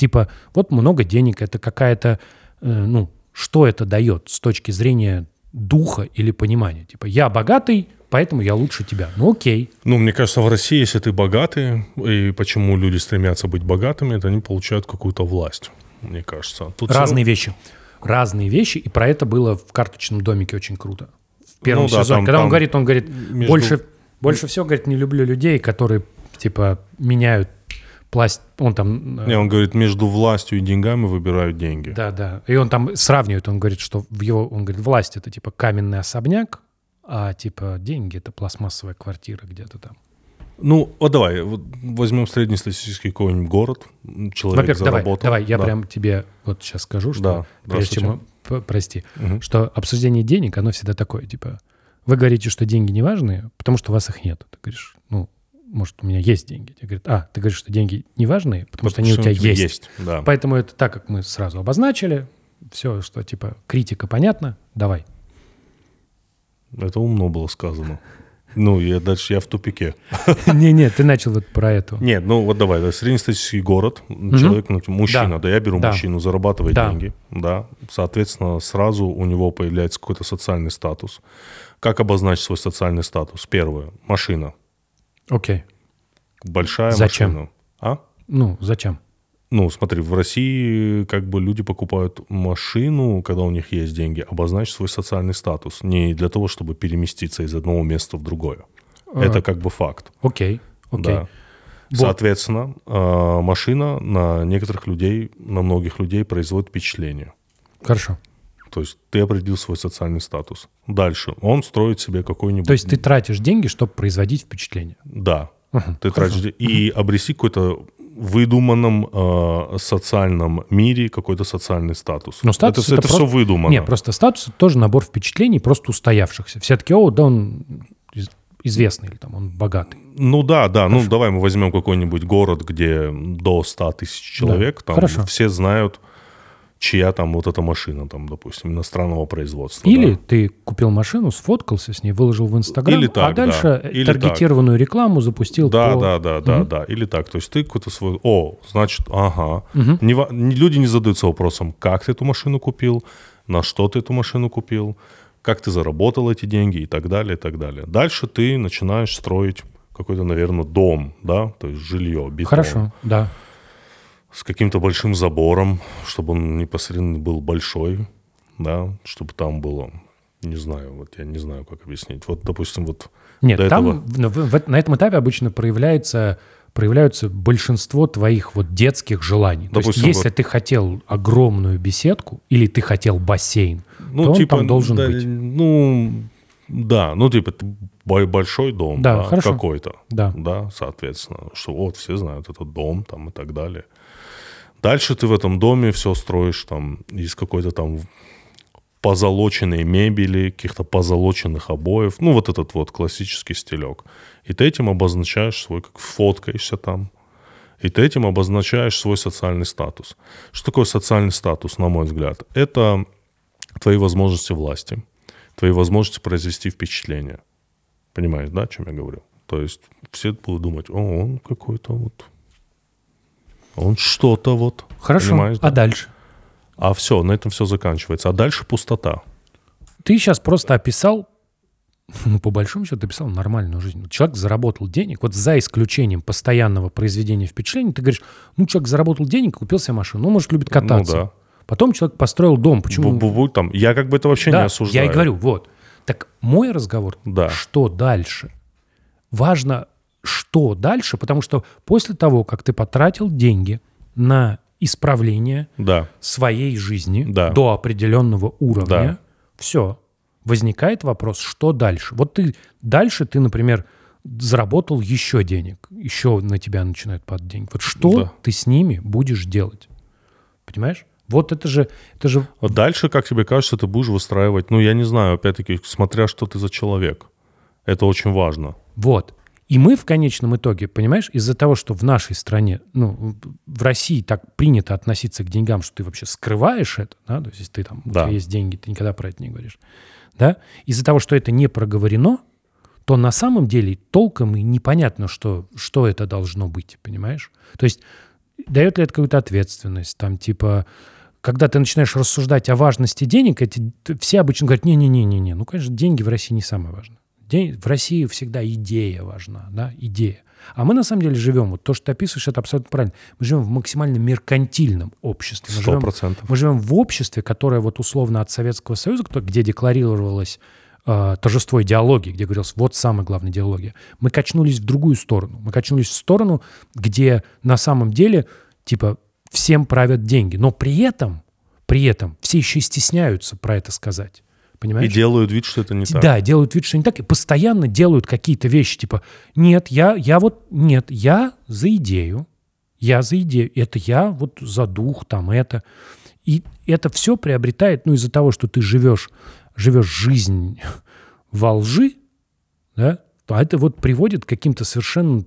Типа, вот много денег, это какая-то, э, ну, что это дает с точки зрения духа или понимания? Типа, я богатый, поэтому я лучше тебя. Ну, окей. Ну, мне кажется, в России, если ты богатый, и почему люди стремятся быть богатыми, это они получают какую-то власть, мне кажется. Тут Разные вещи. Разные вещи, и про это было в «Карточном домике» очень круто. В первом Ну да, сезоне. там- Когда он там говорит, он говорит, между- больше, больше всего, говорит, не люблю людей, которые, типа, меняют пласт... Он там... э, Не, он говорит, между властью и деньгами выбирают деньги. Да, да. И он там сравнивает, он говорит, что в его, он говорит, власть это типа каменный особняк, а типа деньги это пластмассовая квартира где-то там. Ну, вот давай, вот возьмем среднестатистический какой-нибудь город, человек Во-первых, давай, заработал. давай, я Да. прям тебе вот сейчас скажу, что Да, прежде чем прости, Мгм. что обсуждение денег, оно всегда такое, типа, вы говорите, что деньги не важны, потому что у вас их нет. Ты говоришь, может, у меня есть деньги. Тебе говорят, а, ты говоришь, что деньги не важны, потому что они у тебя есть. Да. Поэтому это так, как мы сразу обозначили, все, что типа критика понятна, давай. Это умно было сказано. Ну, я дальше я в тупике. <laughs> Не-не, ты начал вот про эту. Нет, ну вот давай, да, среднестатистический город, человек, ну, мужчина, Да. да, я беру Да. мужчину, зарабатывает Да. деньги, да, соответственно, сразу у него появляется какой-то социальный статус. Как обозначить свой социальный статус? Первое, машина, Окей. большая Зачем? машина. А? Ну, зачем? Ну, смотри, в России как бы люди покупают машину, когда у них есть деньги, обозначить свой социальный статус. Не для того, чтобы переместиться из одного места в другое. А. Это как бы факт. Окей, окей. Да. Соответственно, э, машина на некоторых людей, на многих людей производит впечатление. Хорошо. То есть ты определил свой социальный статус. Дальше он строит себе какой-нибудь... То есть ты тратишь деньги, чтобы производить впечатление. Да. Ага, Ты тратишь... де- И обрести какой-то выдуманном э, социальном мире какой-то социальный статус. Но статус это, это все просто- выдумано. Не, просто статус это тоже набор впечатлений, просто устоявшихся. Все таки о, да он из- известный или там он богатый. Ну да, да. Ну давай мы возьмем какой-нибудь город, где до 100 тысяч человек. Там хорошо. все знают, чья там вот эта машина, там, допустим, иностранного производства. Или да. ты купил машину, сфоткался с ней, выложил в Инстаграм, Или а так, дальше да. Или таргетированную рекламу запустил Да, по... да, да, да, да. Или так. То есть ты какой-то свой... О, значит, ага. Ва- не- люди не задаются вопросом, как ты эту машину купил, на что ты эту машину купил, как ты заработал эти деньги и так далее, и так далее. Дальше ты начинаешь строить какой-то, наверное, дом, да, то есть жилье, бетон. Хорошо, да. С каким-то большим забором, чтобы он непосредственно был большой, да, чтобы там было, не знаю, вот я не знаю, как объяснить. Вот, допустим, вот Нет, до там этого... в- в- на этом этапе обычно проявляется проявляются большинство твоих вот детских желаний. То есть, Допустим, если вот- ты хотел огромную беседку или ты хотел бассейн, Ну, то он типа, там должен да, быть. Ну, да, ну, типа, большой дом, Да, да, какой-то. Да. Да, соответственно, что вот все знают этот дом там и так далее. Дальше ты в этом доме все строишь там из какой-то там позолоченной мебели, каких-то позолоченных обоев. Ну, вот этот вот классический стилек. И ты этим обозначаешь свой, как фоткаешься там. И ты этим обозначаешь свой социальный статус. Что такое социальный статус, на мой взгляд? Это твои возможности власти, твои возможности произвести впечатление. Понимаешь, да, о чем я говорю? То есть все будут думать, о, он какой-то вот, он что-то вот. Хорошо. Понимаешь, а да? дальше? А все, на этом все заканчивается. А дальше пустота. Ты сейчас просто описал, ну, по большому счету, описал нормальную жизнь. Человек заработал денег, вот за исключением постоянного произведения впечатлений, ты говоришь, ну, человек заработал денег, купил себе машину, ну, может, любит кататься. Ну да. Потом человек построил дом. Почему? Бу- бу- там, я как бы это вообще Да, не осуждаю. я и говорю, вот. Так мой разговор, Да. что дальше? Важно, что дальше, потому что после того, как ты потратил деньги на исправление Да. своей жизни Да. до определенного уровня, Да. все. возникает вопрос, что дальше? Вот ты дальше ты, например, заработал еще денег, еще на тебя начинают падать деньги. Вот что Да. ты с ними будешь делать? Понимаешь? Вот это же, это же Вот дальше, как тебе кажется, ты будешь выстраивать, ну, я не знаю, опять-таки, смотря что ты за человек. Это очень важно. Вот. И мы в конечном итоге, понимаешь, из-за того, что в нашей стране, ну, в России так принято относиться к деньгам, что ты вообще скрываешь это, да, то есть если ты там, у Да. тебя есть деньги, ты никогда про это не говоришь, да, из-за того, что это не проговорено, то на самом деле толком и непонятно, что, что это должно быть, понимаешь? То есть дает ли это какую-то ответственность, там, типа, когда ты начинаешь рассуждать о важности денег, эти, все обычно говорят, не-не-не-не, ну, конечно, деньги в России не самое важное. День- в России всегда идея важна, да, идея. А мы на самом деле живем, вот то, что ты описываешь, это абсолютно правильно. Мы живем в максимально меркантильном обществе. Мы Сто живем, процентов. мы живем в обществе, которое вот условно от Советского Союза, где декларировалось э, торжество идеологии, где говорилось, вот самая главная идеология. Мы качнулись в другую сторону. Мы качнулись в сторону, где на самом деле, типа, всем правят деньги. Но при этом, при этом все еще и стесняются про это сказать. И Понимаешь? делают вид, что это не так. Да, делают вид, что не так, и постоянно делают какие-то вещи, типа, нет, я, я вот, нет, я за идею, я за идею, это я вот за дух, там, это. И это все приобретает, ну, из-за того, что ты живешь, живешь жизнь во лжи, да, то это вот приводит к каким-то совершенно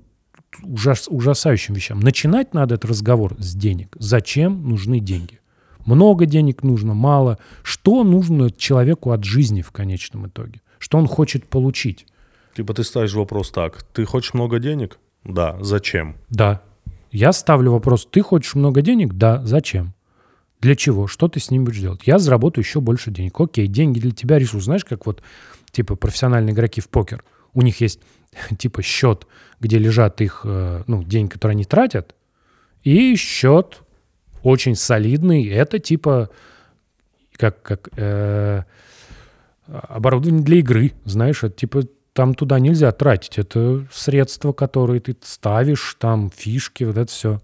ужас, ужасающим вещам. Начинать надо этот разговор с денег. Зачем нужны деньги? Много денег нужно, мало. Что нужно человеку от жизни в конечном итоге? Что он хочет получить? Типа ты ставишь вопрос так, ты хочешь много денег? Да. Зачем? Да. Я ставлю вопрос, ты хочешь много денег? Да. Зачем? Для чего? Что ты с ним будешь делать? Я заработаю еще больше денег. Окей, деньги для тебя ресурс. Знаешь, как вот типа профессиональные игроки в покер. У них есть <laughs> типа счет, где лежат их, э, ну, деньги, которые они тратят, и счет очень солидный. Это типа как, как э, оборудование для игры, знаешь, это типа там туда нельзя тратить. Это средства, которые ты ставишь, там фишки, вот это все.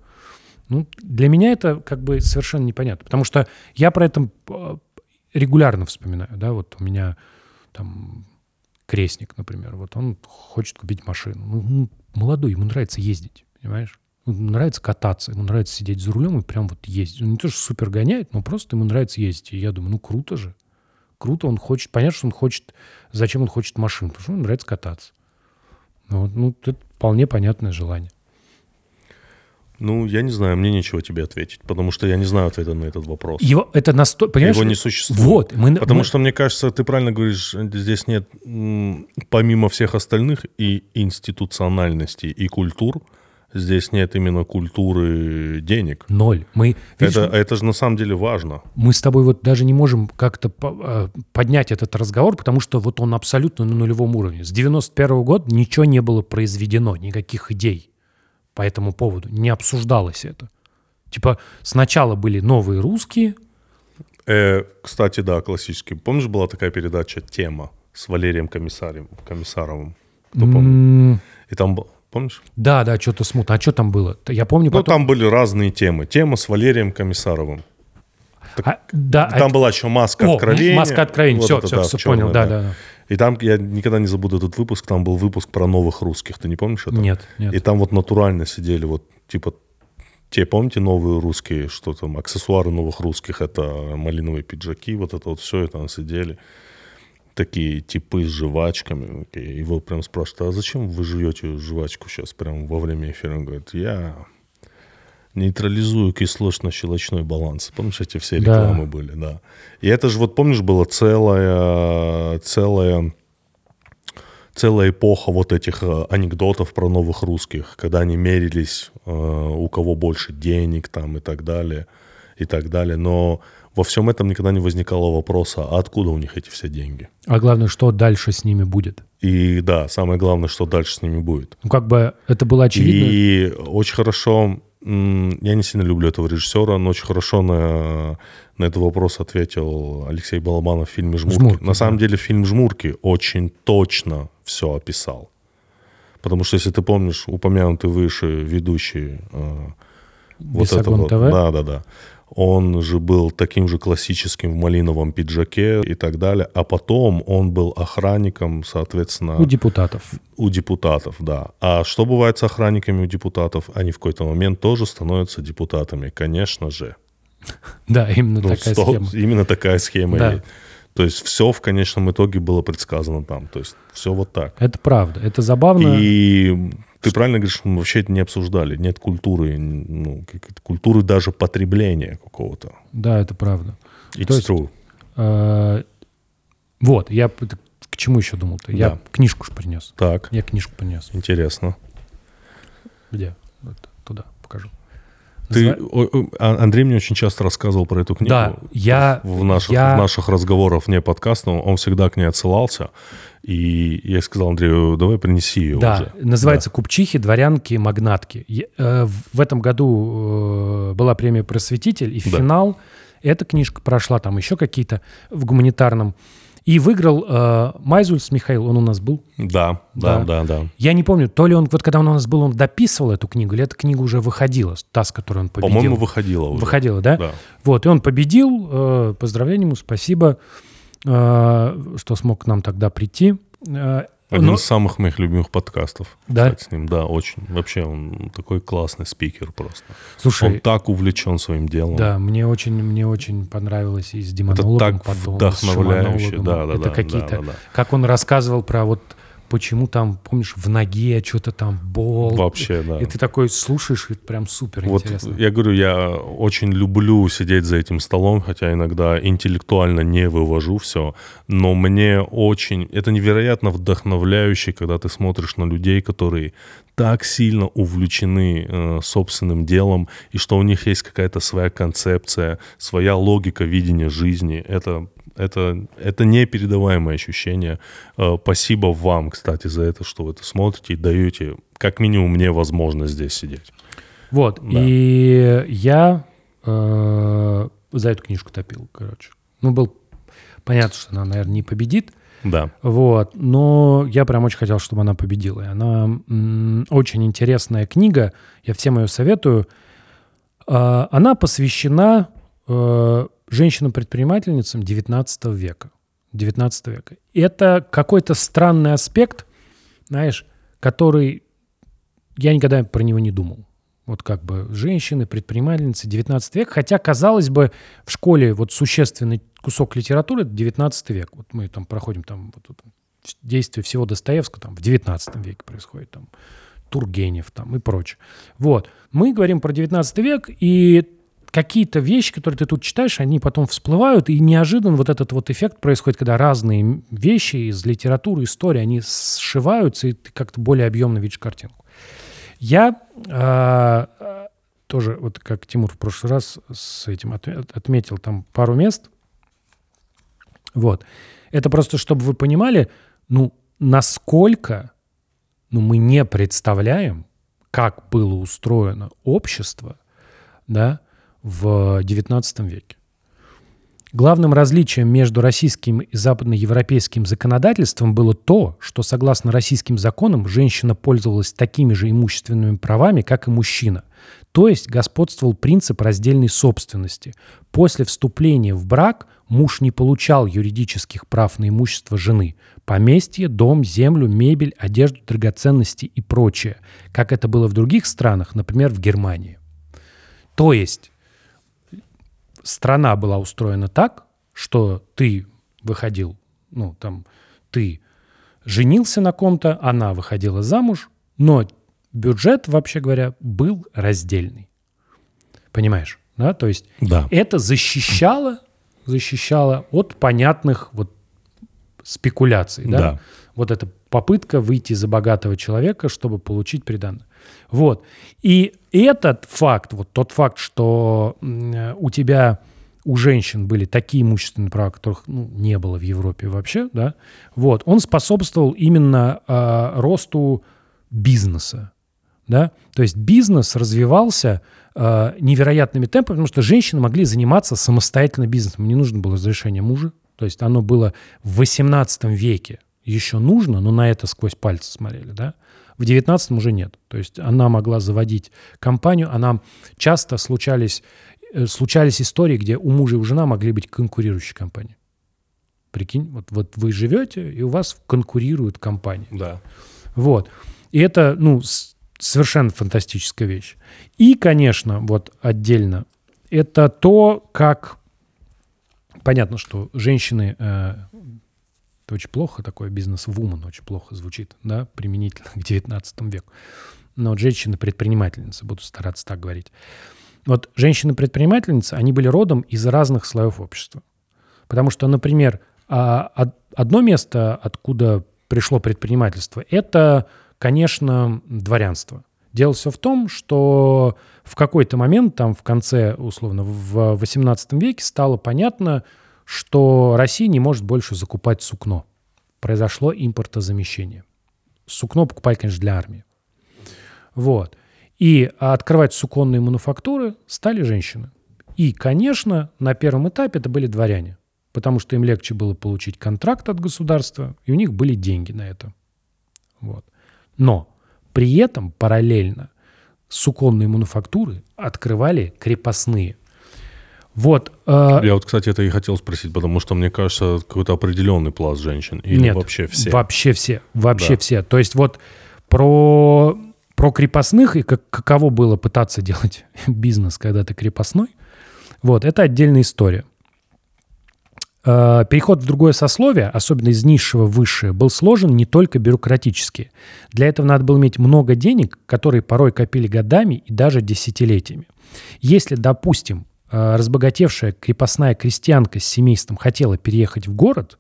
Ну, для меня это как бы совершенно непонятно, потому что я про это э, регулярно вспоминаю, да, вот у меня там крестник, например, вот он хочет купить машину. Ну, молодой, ему нравится ездить, понимаешь? Ему нравится кататься, ему нравится сидеть за рулем и прям вот ездить. Он не то, что супер гоняет, но просто ему нравится ездить. И я думаю, ну круто же. Круто, он хочет, понятно, что он хочет, зачем он хочет машину, потому что ему нравится кататься. Ну, вот, ну, это вполне понятное желание. Ну, я не знаю, мне нечего тебе ответить, потому что я не знаю ответа на этот вопрос. Его, это настолько, понимаешь? Его не существует. Вот. Мы, Потому мы- что, мне кажется, ты правильно говоришь, здесь нет, помимо всех остальных и институциональностей, и культур, здесь нет именно культуры денег. Ноль. Мы, видишь, Это, это же на самом деле важно. мы с тобой вот даже не можем как-то э, поднять этот разговор, потому что вот он абсолютно на нулевом уровне. С 91 года ничего не было произведено, никаких идей по этому поводу. Не обсуждалось это. Типа сначала были новые русские, Э, кстати, да, классический. Помнишь, была такая передача «Тема» с Валерием Комиссарем, Комиссаровым? Кто помнит? И там, был- помнишь? да, да, что-то смутно. А что там было? Я помню Ну, потом... там были разные темы. Тема с Валерием Комиссаровым. А, да, Там а- была еще маска О, откровения. маска откровения. Вот все, это, все, да, все чёрная, понял. Да, да, да. И там, я никогда не забуду этот выпуск, там был выпуск про новых русских. Ты не помнишь это? Нет, нет. И там вот натурально сидели вот, типа, те, помните, новые русские, что там, аксессуары новых русских, это малиновые пиджаки, вот это вот все, и там сидели такие типы с жвачками. Его прям спрашивают, а зачем вы жуете жвачку сейчас, прям во время эфира? Он говорит, я нейтрализую кислотно-щелочной баланс. Помнишь, эти все Да. рекламы были, да. И это же, вот помнишь, была целая, целая, целая эпоха вот этих э, анекдотов про новых русских, когда они мерились, э, у кого больше денег там и так далее, и так далее. Но во всем этом никогда не возникало вопроса, а откуда у них эти все деньги? А главное, что дальше с ними будет? И да, самое главное, что дальше с ними будет. Ну, как бы это было очевидно. И очень хорошо, я не сильно люблю этого режиссера, но очень хорошо на, на этот вопрос ответил Алексей Балабанов в фильме «Жмурки». «Жмурки», на самом да. деле фильм «Жмурки» очень точно все описал. Потому что, если ты помнишь, упомянутый выше ведущий э, вот Бесогон этого, ТВ? да, да, да, он же был таким же классическим в малиновом пиджаке и так далее, а потом он был охранником, соответственно... У депутатов. У депутатов, да. А что бывает с охранниками у депутатов? Они в какой-то момент тоже становятся депутатами, конечно же. <laughs> Да, именно ну, такая 100, схема. Именно такая схема. Да. То есть все в конечном итоге было предсказано там. То есть все вот так. Это правда. Это забавно. И ты правильно говоришь, мы вообще это не обсуждали. Нет культуры, ну, культуры даже потребления какого-то. Да, это правда. It's То true. Есть, э, вот, я к чему еще думал-то? Я да. книжку же принес. Так. Я книжку принес. Интересно. Где? Вот туда покажу. Ты, а, Андрей мне очень часто рассказывал про эту книгу. Да, я... В наших, я... в наших разговорах вне подкаста он всегда к ней отсылался. И я сказал Андрею, давай принеси ее да, уже. называется да. «Купчихи, дворянки, магнатки». Э, в этом году э, была премия «Просветитель», и да. финал эта книжка прошла, там еще какие-то в гуманитарном. И выиграл э, Майзульс Михаил, он у нас был. Да, да, да, да, да. Я не помню, то ли он, вот когда он у нас был, он дописывал эту книгу, или эта книга уже выходила, та, с которой он победил. По-моему, выходила уже. Выходила, да? Да. Вот, и он победил, э, поздравления ему, спасибо, э, что смог к нам тогда прийти. Один Но... из самых моих любимых подкастов. Да? Кстати, с ним, да, очень. Вообще он такой классный спикер просто. Слушай, он так увлечен своим делом. Да, мне очень, мне очень понравилось и с демонологом Это так потом, вдохновляюще, да, да, Это да, какие-то, да, да, да. как он рассказывал про вот почему там, помнишь, в ноге что-то там бол. Вообще, да. И ты такой слушаешь, и прям супер вот интересно. Я говорю, я очень люблю сидеть за этим столом, хотя иногда интеллектуально не вывожу все, но мне очень... Это невероятно вдохновляюще, когда ты смотришь на людей, которые так сильно увлечены э, собственным делом, и что у них есть какая-то своя концепция, своя логика видения жизни. Это это, это непередаваемое ощущение. Э, спасибо вам, кстати, за это, что вы это смотрите и даете, как минимум, мне возможность здесь сидеть. Вот, да. и я э, за эту книжку топил, короче. Ну, был понятно, что она, наверное, не победит. Да. Вот, но я прям очень хотел, чтобы она победила. И она м, очень интересная книга, я всем ее советую. Э, она посвящена э, женщинам-предпринимательницам 19 века. 19 века. Это какой-то странный аспект, знаешь, который я никогда про него не думал. Вот как бы женщины, предпринимательницы, 19 век. Хотя, казалось бы, в школе вот существенный кусок литературы — это 19 век. Вот мы там проходим там вот, вот, действие всего Достоевского там в 19 веке происходит. Там Тургенев там и прочее. Вот. Мы говорим про 19 век, и какие-то вещи, которые ты тут читаешь, они потом всплывают, и неожиданно вот этот вот эффект происходит, когда разные вещи из литературы, истории, они сшиваются, и ты как-то более объемно видишь картинку. Я э, тоже, вот как Тимур в прошлый раз с этим от, отметил там пару мест. Вот. Это просто, чтобы вы понимали, ну, насколько ну, мы не представляем, как было устроено общество, да, в XIX веке. Главным различием между российским и западноевропейским законодательством было то, что, согласно российским законам, женщина пользовалась такими же имущественными правами, как и мужчина. То есть господствовал принцип раздельной собственности. После вступления в брак муж не получал юридических прав на имущество жены – поместье, дом, землю, мебель, одежду, драгоценности и прочее, как это было в других странах, например, в Германии. То есть страна была устроена так, что ты выходил, ну, там, ты женился на ком-то, она выходила замуж, но бюджет, вообще говоря, был раздельный. Понимаешь? Да, то есть да. это защищало, защищало от понятных вот спекуляций. Да? да. Вот эта попытка выйти за богатого человека, чтобы получить приданное. Вот. И этот факт, вот тот факт, что у тебя у женщин были такие имущественные права, которых ну, не было в Европе вообще, да, вот, он способствовал именно э, росту бизнеса, да, то есть бизнес развивался э, невероятными темпами, потому что женщины могли заниматься самостоятельно бизнесом, не нужно было разрешение мужа, то есть оно было в 18 веке еще нужно, но на это сквозь пальцы смотрели, да, в 19 уже нет. То есть она могла заводить компанию, она часто случались э, случались истории, где у мужа и у жена могли быть конкурирующие компании. Прикинь, вот, вот вы живете, и у вас конкурируют компании. Да. Вот. И это, ну, совершенно фантастическая вещь. И, конечно, вот отдельно, это то, как... Понятно, что женщины... э, это очень плохо, такое бизнес-вумен очень плохо звучит, да, применительно <laughs> к 19 веку. Но вот женщины-предпринимательницы, буду стараться так говорить. Вот женщины-предпринимательницы, они были родом из разных слоев общества. Потому что, например, а, од- одно место, откуда пришло предпринимательство, это, конечно, дворянство. Дело все в том, что в какой-то момент, там в конце, условно, в 18 веке стало понятно, что Россия не может больше закупать сукно. Произошло импортозамещение. Сукно покупали, конечно, для армии. Вот. И открывать суконные мануфактуры стали женщины. И, конечно, на первом этапе это были дворяне, потому что им легче было получить контракт от государства, и у них были деньги на это. Вот. Но при этом параллельно суконные мануфактуры открывали крепостные. Вот. э, Я вот, кстати, это и хотел спросить, потому что, мне кажется, какой-то определенный пласт женщин. Или Нет, вообще все. Вообще все. Вообще Да. все. То есть вот про, про крепостных и как, каково было пытаться делать <laughs> бизнес, когда ты крепостной, вот, это отдельная история. Э, Переход в другое сословие, особенно из низшего в высшее, был сложен не только бюрократически. Для этого надо было иметь много денег, которые порой копили годами и даже десятилетиями. Если, допустим, разбогатевшая крепостная крестьянка с семейством хотела переехать в город,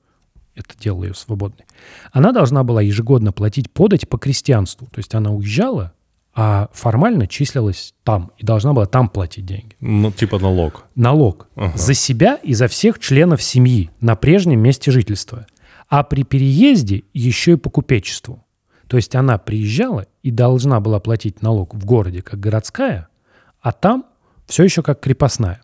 это делало ее свободной, она должна была ежегодно платить подать по крестьянству. То есть она уезжала, а формально числилась там и должна была там платить деньги Ну, типа налог. налог Ага. за себя и за всех членов семьи на прежнем месте жительства. А при переезде еще и по купечеству. То есть она приезжала и должна была платить налог в городе как городская, а там все еще как крепостная.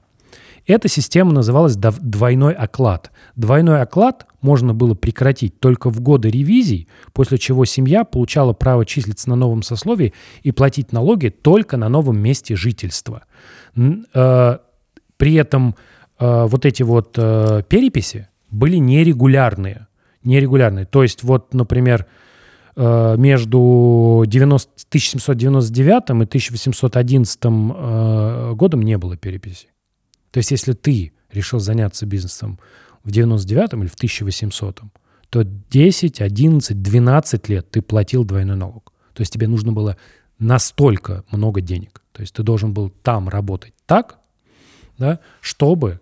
Эта система называлась двойной оклад. Двойной оклад можно было прекратить только в годы ревизий, после чего семья получала право числиться на новом сословии и платить налоги только на новом месте жительства. Э, При этом э, вот эти вот э, переписи были нерегулярные. Нерегулярные. То есть вот, например, между 90 1799 и 1811 э, годом не было переписи. То есть если ты решил заняться бизнесом в 99 или в 1800, то 10, 11, 12 лет ты платил двойной налог. То есть тебе нужно было настолько много денег. То есть ты должен был там работать так, да, чтобы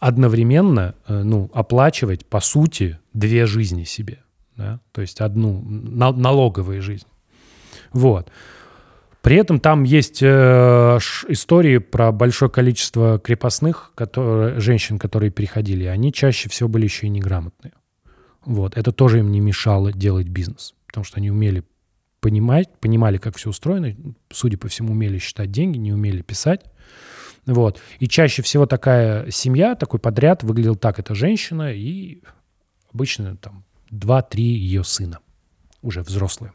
одновременно э, ну, оплачивать, по сути, две жизни себе. Да? То есть одну на- налоговую жизнь. Вот. При этом там есть э, истории про большое количество крепостных, которые, женщин, которые переходили. Они чаще всего были еще и неграмотные. Вот. Это тоже им не мешало делать бизнес, потому что они умели понимать, понимали, как все устроено, судя по всему, умели считать деньги, не умели писать. Вот. И чаще всего такая семья, такой подряд выглядел так. Это женщина и обычно там 2-3 ее сына, уже взрослые,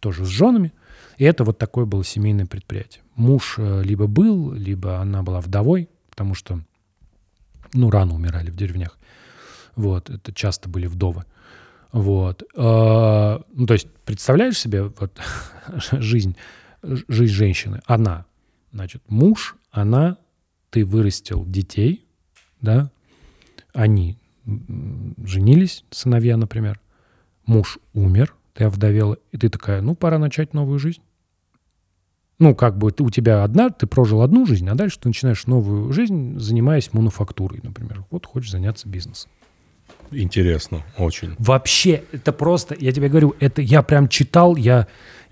тоже с женами. И это вот такое было семейное предприятие. Муж э, либо был, либо она была вдовой, потому что, ну, рано умирали в деревнях. Вот, это часто были вдовы. Вот. Э, Ну, то есть, представляешь себе вот <laughs> жизнь, жизнь женщины? Она, значит, муж, она, ты вырастил детей, да, они женились, сыновья, например, муж умер, ты овдовела, и ты такая, ну, пора начать новую жизнь. Ну, как бы ты, у тебя одна, ты прожил одну жизнь, а дальше ты начинаешь новую жизнь, занимаясь мануфактурой, например. Вот хочешь заняться бизнесом. Интересно, очень. Вообще, это просто, я тебе говорю, это я прям читал, я,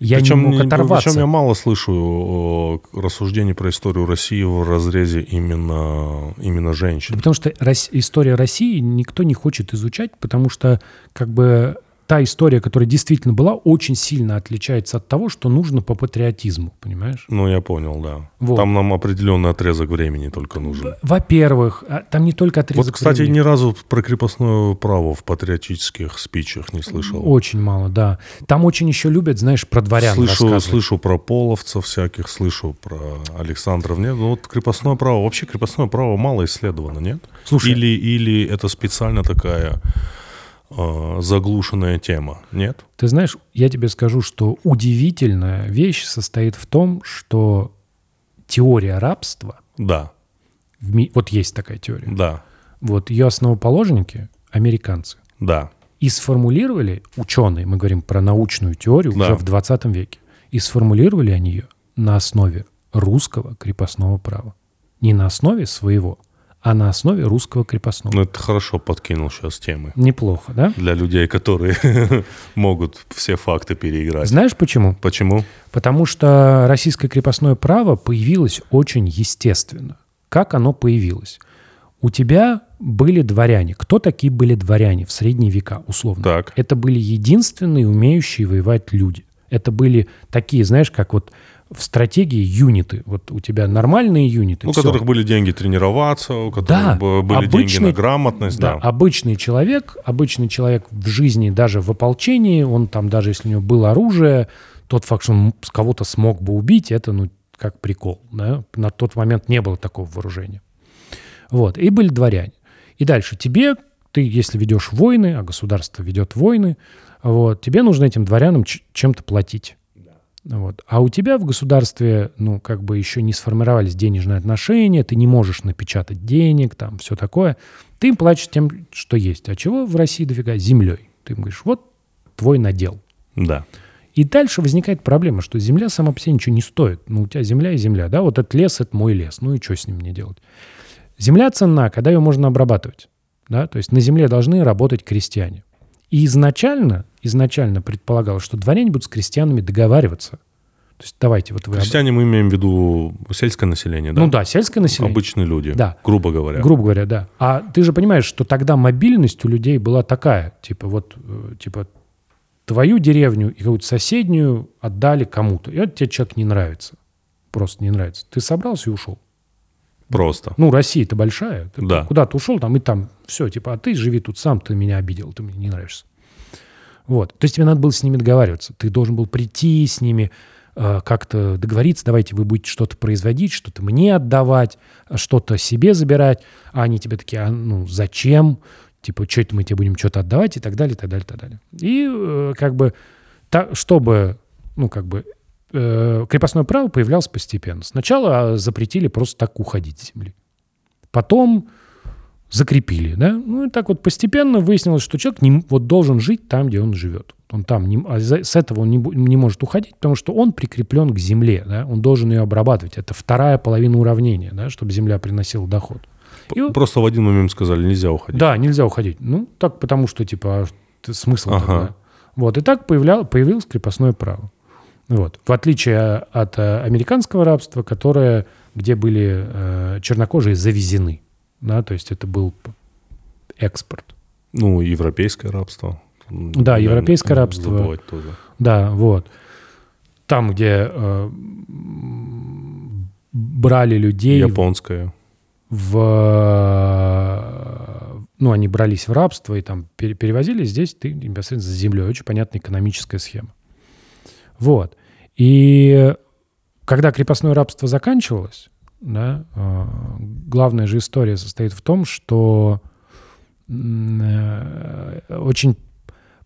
я причем, не мог оторваться. причем я мало слышу э, рассуждений про историю России в разрезе именно, именно женщин. Да потому что история России никто не хочет изучать, потому что как бы та история, которая действительно была, очень сильно отличается от того, что нужно по патриотизму, понимаешь? Ну, я понял, да. Вот. Там нам определенный отрезок времени только нужен. Во-первых, а, там не только отрезок Вот, кстати, времени. ни разу про крепостное право в патриотических спичах не слышал. Очень мало, да. Там очень еще любят, знаешь, про дворян Слышу, слышу про половцев всяких, слышу про Александров. Нет, ну вот крепостное право, вообще крепостное право мало исследовано, нет? Слушай. Или, или это специально такая э, заглушенная тема, нет? Ты знаешь, я тебе скажу, что удивительная вещь состоит в том, что теория рабства, Да, ми- вот есть такая теория, да, вот ее основоположники, американцы, да. и сформулировали, ученые, мы говорим про научную теорию Да. уже в 20 веке, и сформулировали они ее на основе русского крепостного права. Не на основе своего, а на основе русского крепостного. Ну это хорошо подкинул сейчас темы. Неплохо, да? Для людей, которые <laughs> могут все факты переиграть. Знаешь почему? Почему? Потому что российское крепостное право появилось очень естественно. Как оно появилось? У тебя были дворяне. Кто такие были дворяне в средние века, условно? Так. Это были единственные умеющие воевать люди. Это были такие, знаешь, как вот в стратегии юниты. Вот у тебя нормальные юниты. У всё. которых были деньги тренироваться, у которых Да, были деньги обычный- на грамотность, Да, да. обычный человек, обычный человек в жизни, даже в ополчении, он там, даже если у него было оружие, тот факт, что он с кого-то смог бы убить, это, ну, как прикол. Да? На тот момент не было такого вооружения. Вот. И были дворяне. И дальше тебе, ты, если ведешь войны, а государство ведет войны, вот, тебе нужно этим дворянам чем-то платить. Вот. А у тебя в государстве, ну, как бы еще не сформировались денежные отношения, ты не можешь напечатать денег, там, все такое. Ты им платишь тем, что есть. А чего в России дофига? Землей. Ты им говоришь, вот твой надел. Да. И дальше возникает проблема, что земля сама по себе ничего не стоит. Ну, у тебя земля и земля, да? Вот этот лес — это мой лес. Ну и что с ним мне делать? Земля ценна, когда ее можно обрабатывать. Да? То есть на земле должны работать крестьяне. И изначально, изначально предполагалось, что дворяне будут с крестьянами договариваться. То есть давайте вот вы... Крестьяне мы имеем в виду сельское население, да? Ну да, сельское население. Обычные люди, Да. грубо говоря. Грубо говоря, да. А ты же понимаешь, что тогда мобильность у людей была такая, типа вот, э, типа твою деревню и какую-то соседнюю отдали кому-то. И вот тебе человек не нравится. Просто не нравится. Ты собрался и ушел. Просто. Ну, Россия-то большая. Ты Да. Куда-то ушел, там и там все, типа, а ты живи тут сам, ты меня обидел, ты мне не нравишься. Вот. То есть тебе надо было с ними договариваться. Ты должен был прийти с ними, э, как-то договориться, давайте вы будете что-то производить, что-то мне отдавать, что-то себе забирать, а они тебе такие, а, ну, зачем? Типа, что это мы тебе будем что-то отдавать и так далее, и так далее, и так далее. И э, как бы, та- чтобы, ну, как бы, э, крепостное право появлялось постепенно. Сначала а, запретили просто так уходить с земли. Потом закрепили, да? Ну и так вот постепенно выяснилось, что человек не, вот должен жить там, где он живет. Он там, не, а с этого он не, не может уходить, потому что он прикреплен к земле, да? Он должен ее обрабатывать. Это вторая половина уравнения, да? Чтобы земля приносила доход. И Просто в один момент сказали, нельзя уходить. да, нельзя уходить. Ну, так потому что, типа, а смысл Ага. тогда? Вот, и так появлял, появилось крепостное право. Вот. В отличие от э, американского рабства, которое, где были э, чернокожие завезены. Да, то есть это был экспорт. Ну, европейское рабство. Да, европейское рабство. тоже. Да, вот. Там, где э, брали людей Японское. в... Ну, они брались в рабство и там пере- перевозили. Здесь ты непосредственно за землей. Очень понятная экономическая схема. Вот. И когда крепостное рабство заканчивалось, да, э, главная же история состоит в том, что э, очень...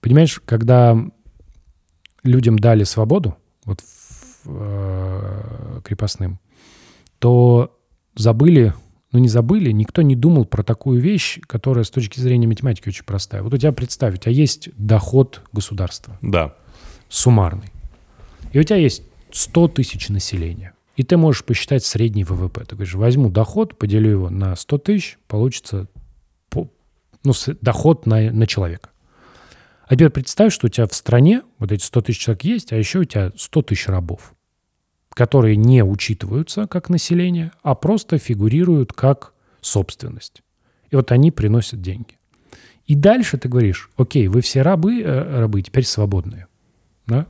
Понимаешь, когда людям дали свободу, вот э, крепостным, то забыли, ну не забыли, никто не думал про такую вещь, которая с точки зрения математики очень простая. Вот у тебя представь, у тебя есть доход государства Да. суммарный. И у тебя есть 100 тысяч населения. И ты можешь посчитать средний ВВП. Ты говоришь, возьму доход, поделю его на 100 тысяч, получится по- ну, доход на, на человека. А теперь представь, что у тебя в стране вот эти 100 тысяч человек есть, а еще у тебя 100 тысяч рабов, которые не учитываются как население, а просто фигурируют как собственность. И вот они приносят деньги. И дальше ты говоришь, окей, вы все рабы, э, рабы теперь свободные. Да?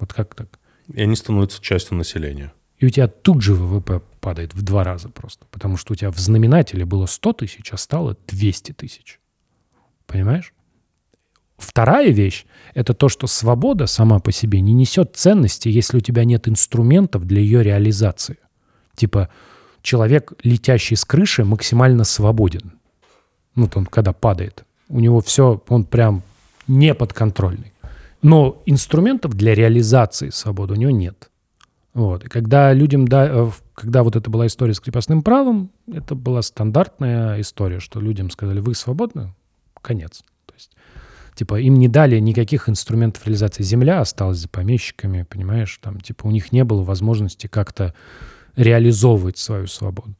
Вот как так? И они становятся частью населения. И у тебя тут же ВВП падает в два раза просто. Потому что у тебя в знаменателе было 100 тысяч, а стало 200 тысяч. Понимаешь? Вторая вещь – это то, что свобода сама по себе не несет ценности, если у тебя нет инструментов для ее реализации. Типа человек, летящий с крыши, максимально свободен. Ну, он когда падает. У него все, он прям неподконтрольный. Но инструментов для реализации свободы у него нет. Вот. И когда людям, да, э, когда вот это была история с крепостным правом, это была стандартная история, что людям сказали, вы свободны, конец. То есть, типа, им не дали никаких инструментов реализации. Земля осталась за помещиками, понимаешь, там, типа, у них не было возможности как-то реализовывать свою свободу.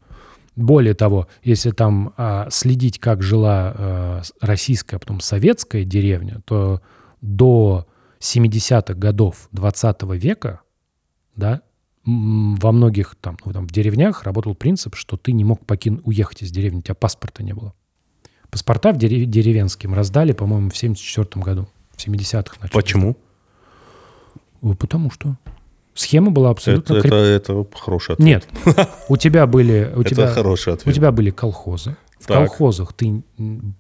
Более того, если там а, следить, как жила а, российская, а потом советская деревня, то до 70-х годов 20 века, да, во многих там, ну, там в деревнях работал принцип, что ты не мог покин, уехать из деревни, у тебя паспорта не было. Паспорта в дерев, деревенским раздали, по-моему, в 74 году, в 70-х. Почему? Потому что. Схема была абсолютно... Это, креп... это, это хороший ответ. Нет, у тебя были... У <laughs> тебя, это хороший ответ. У тебя были колхозы. В так. колхозах ты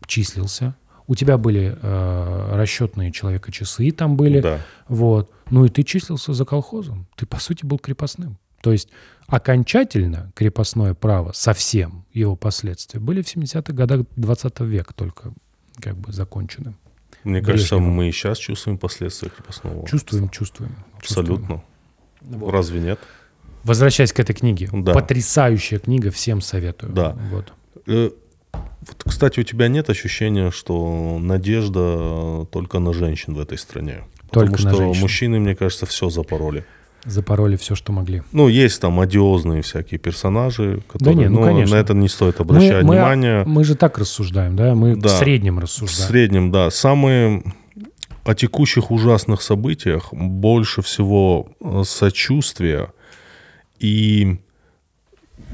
числился. У тебя были э, расчетные человека часы там были. Да. Вот. Ну и ты числился за колхозом. Ты, по сути, был крепостным. То есть окончательно крепостное право совсем его последствия были в 70-х годах 20 века только как бы закончены. Мне кажется, мы и сейчас чувствуем последствия крепостного. Чувствуем, чувствуем. Абсолютно. Чувствуем. Вот. Разве нет? Возвращаясь к этой книге. Да. Потрясающая книга, всем советую. Да. Вот. Э, вот, кстати, у тебя нет ощущения, что надежда только на женщин в этой стране? Только Потому на что женщин. мужчины, мне кажется, все запороли. Запороли все, что могли. Ну, есть там одиозные всякие персонажи, которые, да нет, ну, но конечно. на это не стоит обращать мы, внимания. Мы, мы же так рассуждаем, да? Мы Да. в среднем В рассуждаем. среднем, да. Самые о текущих ужасных событиях больше всего э, сочувствия и,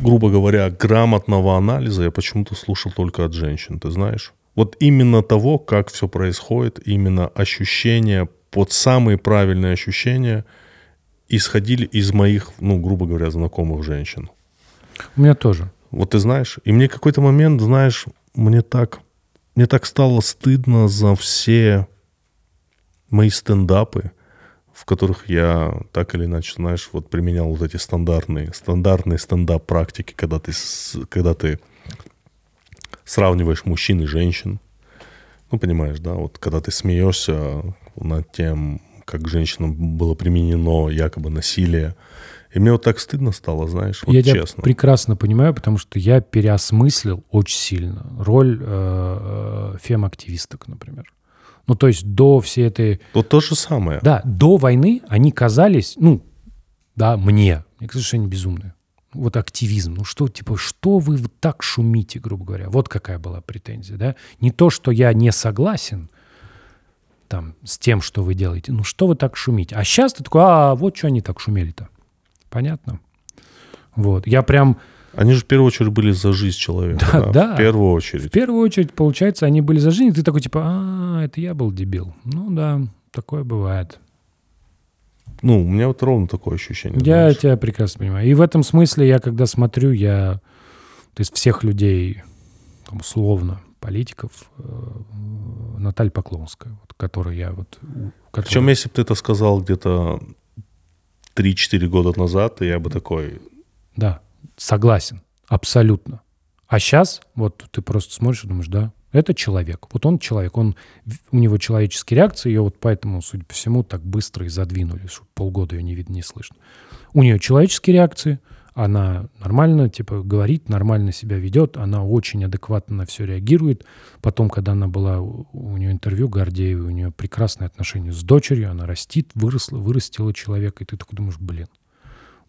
грубо говоря, грамотного анализа я почему-то слушал только от женщин, ты знаешь? Вот именно того, как все происходит, именно ощущения, под самые правильные ощущения исходили из моих, ну, грубо говоря, знакомых женщин. У меня тоже. Вот ты знаешь, и мне какой-то момент, знаешь, мне так, мне так стало стыдно за все мои стендапы, в которых я так или иначе, знаешь, вот применял вот эти стандартные, стандартные стендап-практики, когда ты, когда ты сравниваешь мужчин и женщин. Ну, понимаешь, да, вот когда ты смеешься над тем, как женщинам было применено якобы насилие. И мне вот так стыдно стало, знаешь, вот я тебя честно. прекрасно понимаю, потому что я переосмыслил очень сильно роль э, э, фем-активисток, например. Ну, то есть до всей этой... Вот то же самое. Да, до войны они казались, ну, да, мне, мне кажется, что они безумные. Вот активизм. Ну что, типа, что вы так шумите, грубо говоря? Вот какая была претензия, да? Не то, что я не согласен там с тем, что вы делаете. Ну что вы так шумите? А сейчас ты такой, а вот что они так шумели-то. Понятно? Вот. Я прям... Они же в первую очередь были за жизнь человека. Да, да. В первую В очередь. первую очередь, получается, они были за жизнь, и ты такой, типа, а, это я был дебил. Ну да, такое бывает. Ну, у меня вот ровно такое ощущение. Я знаешь. тебя прекрасно понимаю. И в этом смысле я, когда смотрю, я то есть всех людей, там, условно, политиков, э, Наталья Поклонская, вот, которую я вот... которую- Причем, если бы ты это сказал где-то 3-4 года назад, я бы такой... Да, согласен, абсолютно. А сейчас вот ты просто смотришь и думаешь, да, это человек. Вот он человек, он, у него человеческие реакции, ее вот поэтому, судя по всему, так быстро и задвинули, что полгода ее не видно, не слышно. У нее человеческие реакции, она нормально, типа, говорит, нормально себя ведет, она очень адекватно на все реагирует. Потом, когда она была, у нее интервью Гордеевой, у нее прекрасные отношения с дочерью, она растит, выросла, вырастила человека, и ты такой думаешь, блин,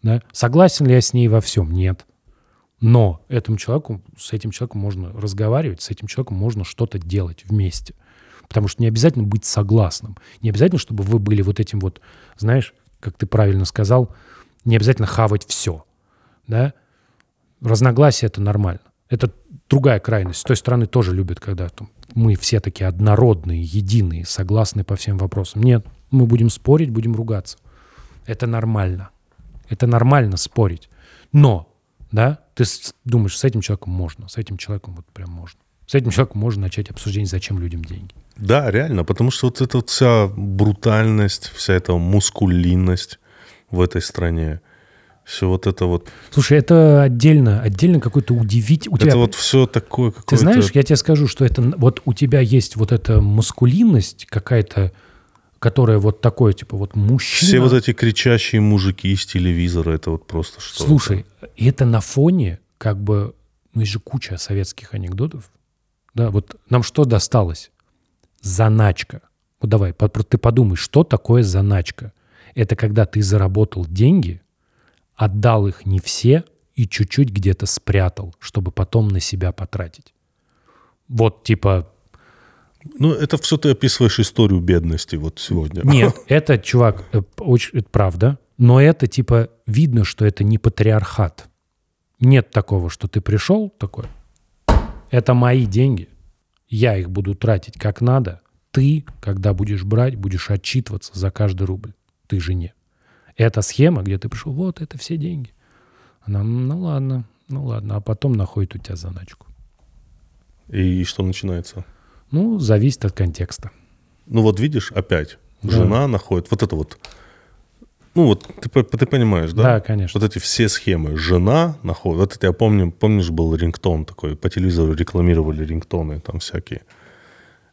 да? Согласен ли я с ней во всем? Нет. Но этому человеку, с этим человеком можно разговаривать, с этим человеком можно что-то делать вместе. Потому что не обязательно быть согласным. Не обязательно, чтобы вы были вот этим вот, знаешь, как ты правильно сказал, не обязательно хавать все. Да? Разногласия — это нормально. Это другая крайность. С той стороны тоже любят, когда там, мы все такие однородные, единые, согласны по всем вопросам. Нет, мы будем спорить, будем ругаться. Это нормально. Это нормально спорить. Но, да, ты думаешь, с этим человеком можно, с этим человеком вот прям можно. С этим человеком можно начать обсуждение, зачем людям деньги. Да, реально, потому что вот эта вот вся брутальность, вся эта мускулинность в этой стране, все вот это вот, Слушай, это отдельно, отдельно какой-то удивительный... У тебя, это вот все такое какое-то... ты знаешь, я тебе скажу, что это вот у тебя есть вот эта маскулинность какая-то, которая вот такое, типа вот мужчина... Все вот эти кричащие мужики из телевизора, это вот просто что Слушай, и это на фоне, как бы, ну, есть же куча советских анекдотов. Да, вот нам что досталось? Заначка. Вот давай, ты подумай, что такое заначка? Это когда ты заработал деньги, отдал их не все и чуть-чуть где-то спрятал, чтобы потом на себя потратить. Вот типа, Ну, это все ты описываешь историю бедности вот сегодня. нет, это, чувак, э, очень, это правда, но это типа видно, что это не патриархат. Нет такого, что ты пришел такой, это мои деньги, я их буду тратить как надо. Ты, когда будешь брать, будешь отчитываться за каждый рубль. Ты жене. Это схема, где ты пришел, вот это все деньги. Она, ну ладно, ну ладно, а потом находит у тебя заначку. И что начинается? Ну, зависит от контекста. Ну вот видишь, опять, Да. жена находит вот это вот, ну вот ты, ты понимаешь, да? Да, конечно. Вот эти все схемы. Жена находит, вот это я помню, помнишь, был рингтон такой, по телевизору рекламировали рингтоны там всякие.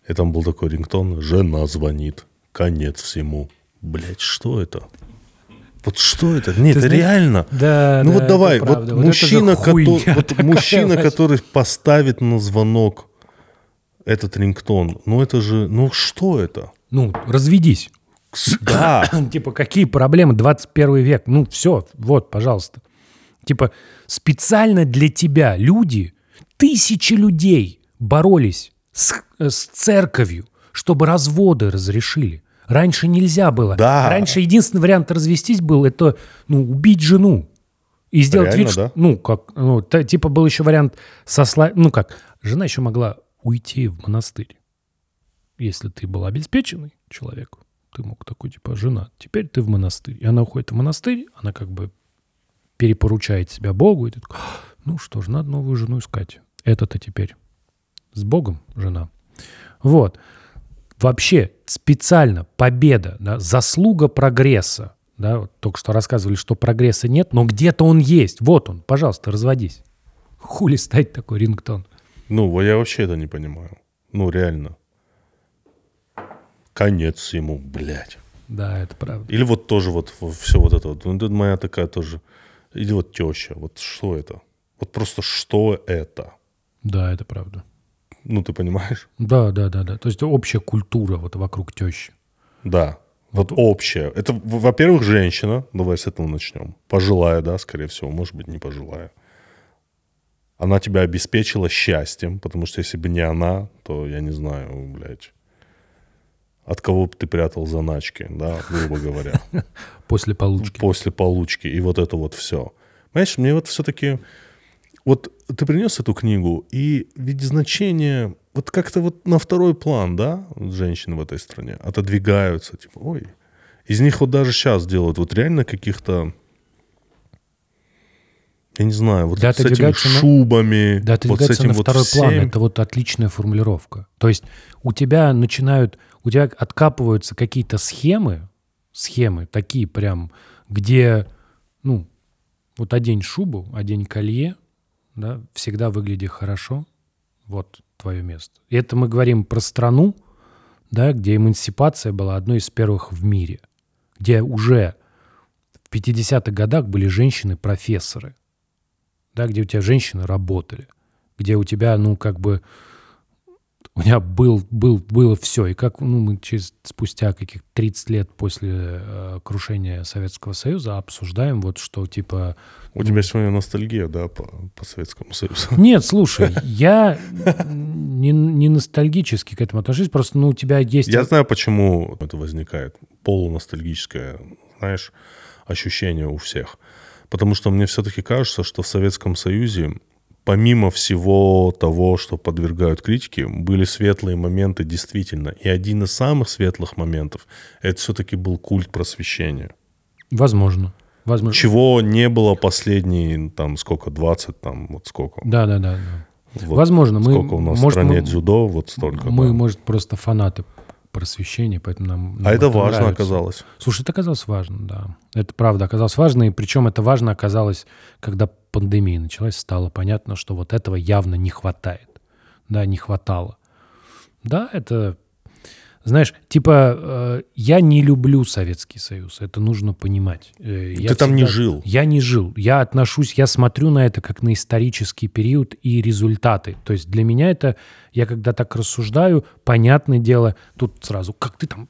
И там был такой рингтон, жена звонит, конец всему. Блять, что это? Вот что это? Нет, Ты это знаешь- реально. Да, Ну да, вот давай, вот. Вот мужчина, хуйня кото- вот мужчина, который поставит на звонок этот рингтон, ну это же, ну что это? Ну, разведись. <coughs> Да, Типа, какие проблемы? 21 век. Ну, все, вот, пожалуйста. Типа, специально для тебя люди, тысячи людей боролись с, с церковью, чтобы разводы разрешили. Раньше нельзя было. Да. Раньше единственный вариант развестись был, это, ну, убить жену. И сделать Реально, вид, что, да? ну, как, ну, та- типа был еще вариант сослать, ну, как, жена еще могла уйти в монастырь. Если ты был обеспеченный человек, ты мог такой, типа, жена, теперь ты в монастырь. И она уходит в монастырь, она как бы перепоручает себя Богу, и ты такой, «А, ну что ж, надо новую жену искать. Это-то теперь с Богом жена. Вот. Вообще специально победа, да, заслуга прогресса. Да, вот только что рассказывали, что прогресса нет, но где-то он есть. Вот он, пожалуйста, разводись. Хули стать такой рингтон? Ну я вообще это не понимаю. Ну реально. Конец ему, блядь. Да, это правда. Или вот тоже вот все вот это вот. Ну, это моя такая тоже. Или вот теща. Вот что это? Вот просто что это? Да, это правда. Ну, ты понимаешь? Да, да, да, да. То есть общая культура вот вокруг тещи. Да. Вот общее. Это, в- во-первых, женщина. Давай с этого начнем. Пожилая, да, скорее всего. Может быть, не пожилая. Она тебя обеспечила счастьем, потому что если бы не она, то я не знаю, блядь, от кого бы ты прятал заначки, да, грубо говоря. <laughs> После получки. после получки и вот это вот все. Понимаешь, мне вот все-таки... Вот ты принес эту книгу, и ведь значение вот как-то вот на второй план, да, женщин в этой стране отодвигаются. Типа, ой, из них вот даже сейчас делают вот реально каких-то, я не знаю, вот Да, с этими на- шубами, Да, вот с этим на вот второй план. всем. Это вот отличная формулировка. То есть у тебя начинают, у тебя откапываются какие-то схемы, схемы такие прям, где, ну, вот одень шубу, одень колье, да, всегда выгляди хорошо, вот твое место. И это мы говорим про страну, да, где эмансипация была одной из первых в мире, где уже в 50-х годах были женщины-профессоры, да, где у тебя женщины работали, где у тебя, ну, как бы, у меня был, был, было все. И как, ну, мы через, спустя каких 30 лет после э, крушения Советского Союза обсуждаем вот, что, типа, У тебя сегодня ностальгия, да, по, по Советскому Союзу. <laughs> нет, слушай, я не, не ностальгически к этому отношусь, просто, ну, у тебя есть... Я знаю, почему это возникает. Полуностальгическое, знаешь, ощущение у всех. Потому что мне все-таки кажется, что в Советском Союзе помимо всего того, что подвергают критике, были светлые моменты действительно. И один из самых светлых моментов — это все-таки был культ просвещения. Возможно. Возможно. Чего не было последние, там, сколько, 20, там, вот сколько. Да, да, да. да. Вот Возможно, мы... Сколько у нас может, в стране мы- дзюдо, вот столько. Мы, да. может, просто фанаты просвещения, поэтому нам... нам А это важно нравится. оказалось. Слушай, это оказалось важно, да. Это правда оказалось важно, и причем это важно оказалось, когда пандемия началась, стало понятно, что вот этого явно не хватает. Да, не хватало. Да, это... Знаешь, типа, э, я не люблю Советский Союз, это нужно понимать. Э, я Ты там не жил. Я не жил. Я отношусь, я смотрю на это как на исторический период и результаты. То есть для меня это, я когда так рассуждаю, понятное дело, тут сразу, как ты там,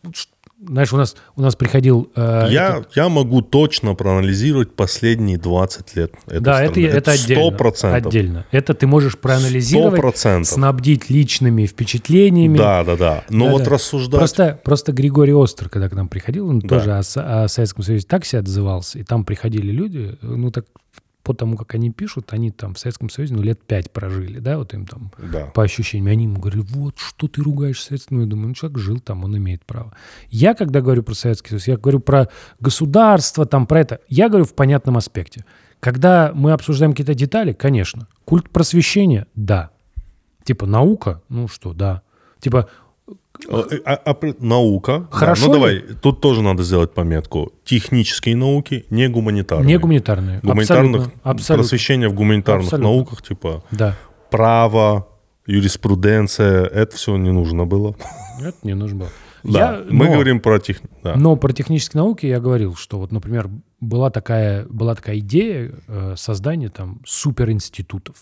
знаешь, у нас, у нас приходил... э, Я, я могу точно проанализировать последние 20 лет. этой Да, это, страны. это, отдельно. 100%. Отдельно. Это ты можешь проанализировать, 100%. снабдить личными впечатлениями. Да, да, да. Но Да, вот да. рассуждать... Просто, просто Григорий Остер, когда к нам приходил, он Да. тоже о, о Советском Союзе так себя отзывался, и там приходили люди, ну так по тому, как они пишут, они там в Советском Союзе ну, лет пять прожили, да, вот им там Да. по ощущениям. Они ему говорили, вот, что ты ругаешь Советский Союз? Я думаю, ну, человек жил там, он имеет право. Я, когда говорю про Советский Союз, я говорю про государство, там, про это. Я говорю в понятном аспекте. Когда мы обсуждаем какие-то детали, конечно. Культ просвещения, да. Типа наука, ну что, да. Типа А- а- а при- наука. да. Хорошо Ну ли? давай, тут тоже надо сделать пометку. Технические науки, не гуманитарные. не гуманитарные. Гуманитарных, абсолютно, абсолютно. просвещение в гуманитарных Абсолютно. науках, типа Да. право, юриспруденция, это все не нужно было. Это не нужно было. <laughs> Да, Я- мы но- говорим про тех... да. Но про технические науки я говорил, что вот, например, была такая, была такая идея э, создания там суперинститутов.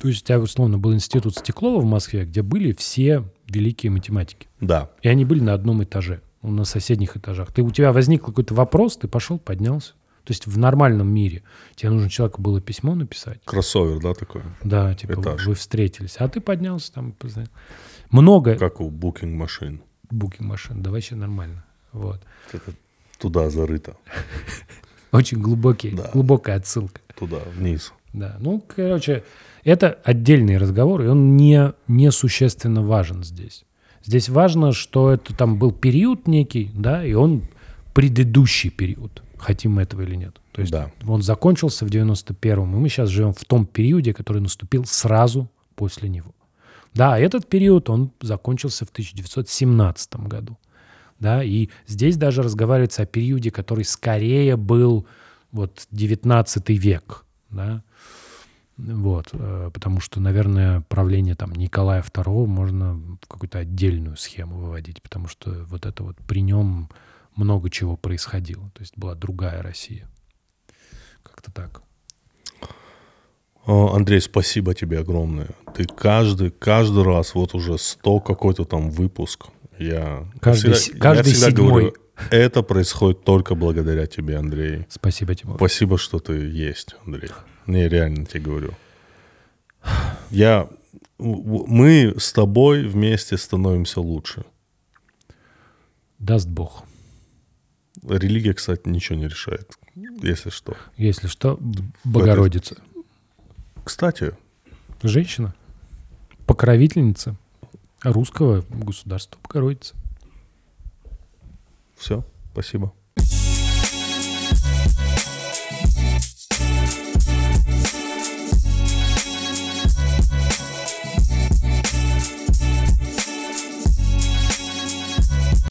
То есть у тебя, условно, был институт Стеклова в Москве, где были все великие математики. Да. И они были на одном этаже, на соседних этажах. Ты, у тебя возник какой-то вопрос, ты пошел, поднялся. То есть в нормальном мире тебе нужно человеку было письмо написать. Кроссовер, да, такой? Да, типа Этаж. вы встретились. А ты поднялся там. позвонил. Много Как у букинг машин. букинг машин, да вообще нормально. Вот. Это туда зарыто, <laughs> Очень глубокий, Да. глубокая отсылка. туда, вниз. Да. Ну, короче, это отдельный разговор, и он не, не существенно важен здесь. Здесь важно, что это там был период некий, да, и он предыдущий период, хотим мы этого или нет. То есть Да. он закончился в 91-м, и мы сейчас живем в том периоде, который наступил сразу после него. Да, этот период, он закончился в 1917 году. Да, и здесь даже разговаривается о периоде, который скорее был вот 19 век, да, вот, э, потому что, наверное, правление там Николая II можно в какую-то отдельную схему выводить, потому что вот это вот при нем много чего происходило, то есть была другая Россия. Как-то так. О, Андрей, спасибо тебе огромное. Ты каждый, каждый раз, вот уже 100 какой-то там выпуск, я Каждый с- каждый я всегда седьмой. говорю, это происходит только благодаря тебе, Андрей. Спасибо, Тимур. Спасибо, что ты есть, Андрей. Не, реально тебе говорю. Я, мы с тобой вместе становимся лучше. Даст Бог. Религия, кстати, ничего не решает, если что. Если что, Богородица. Кстати, Женщина. Покровительница русского государства. Богородица. все, спасибо.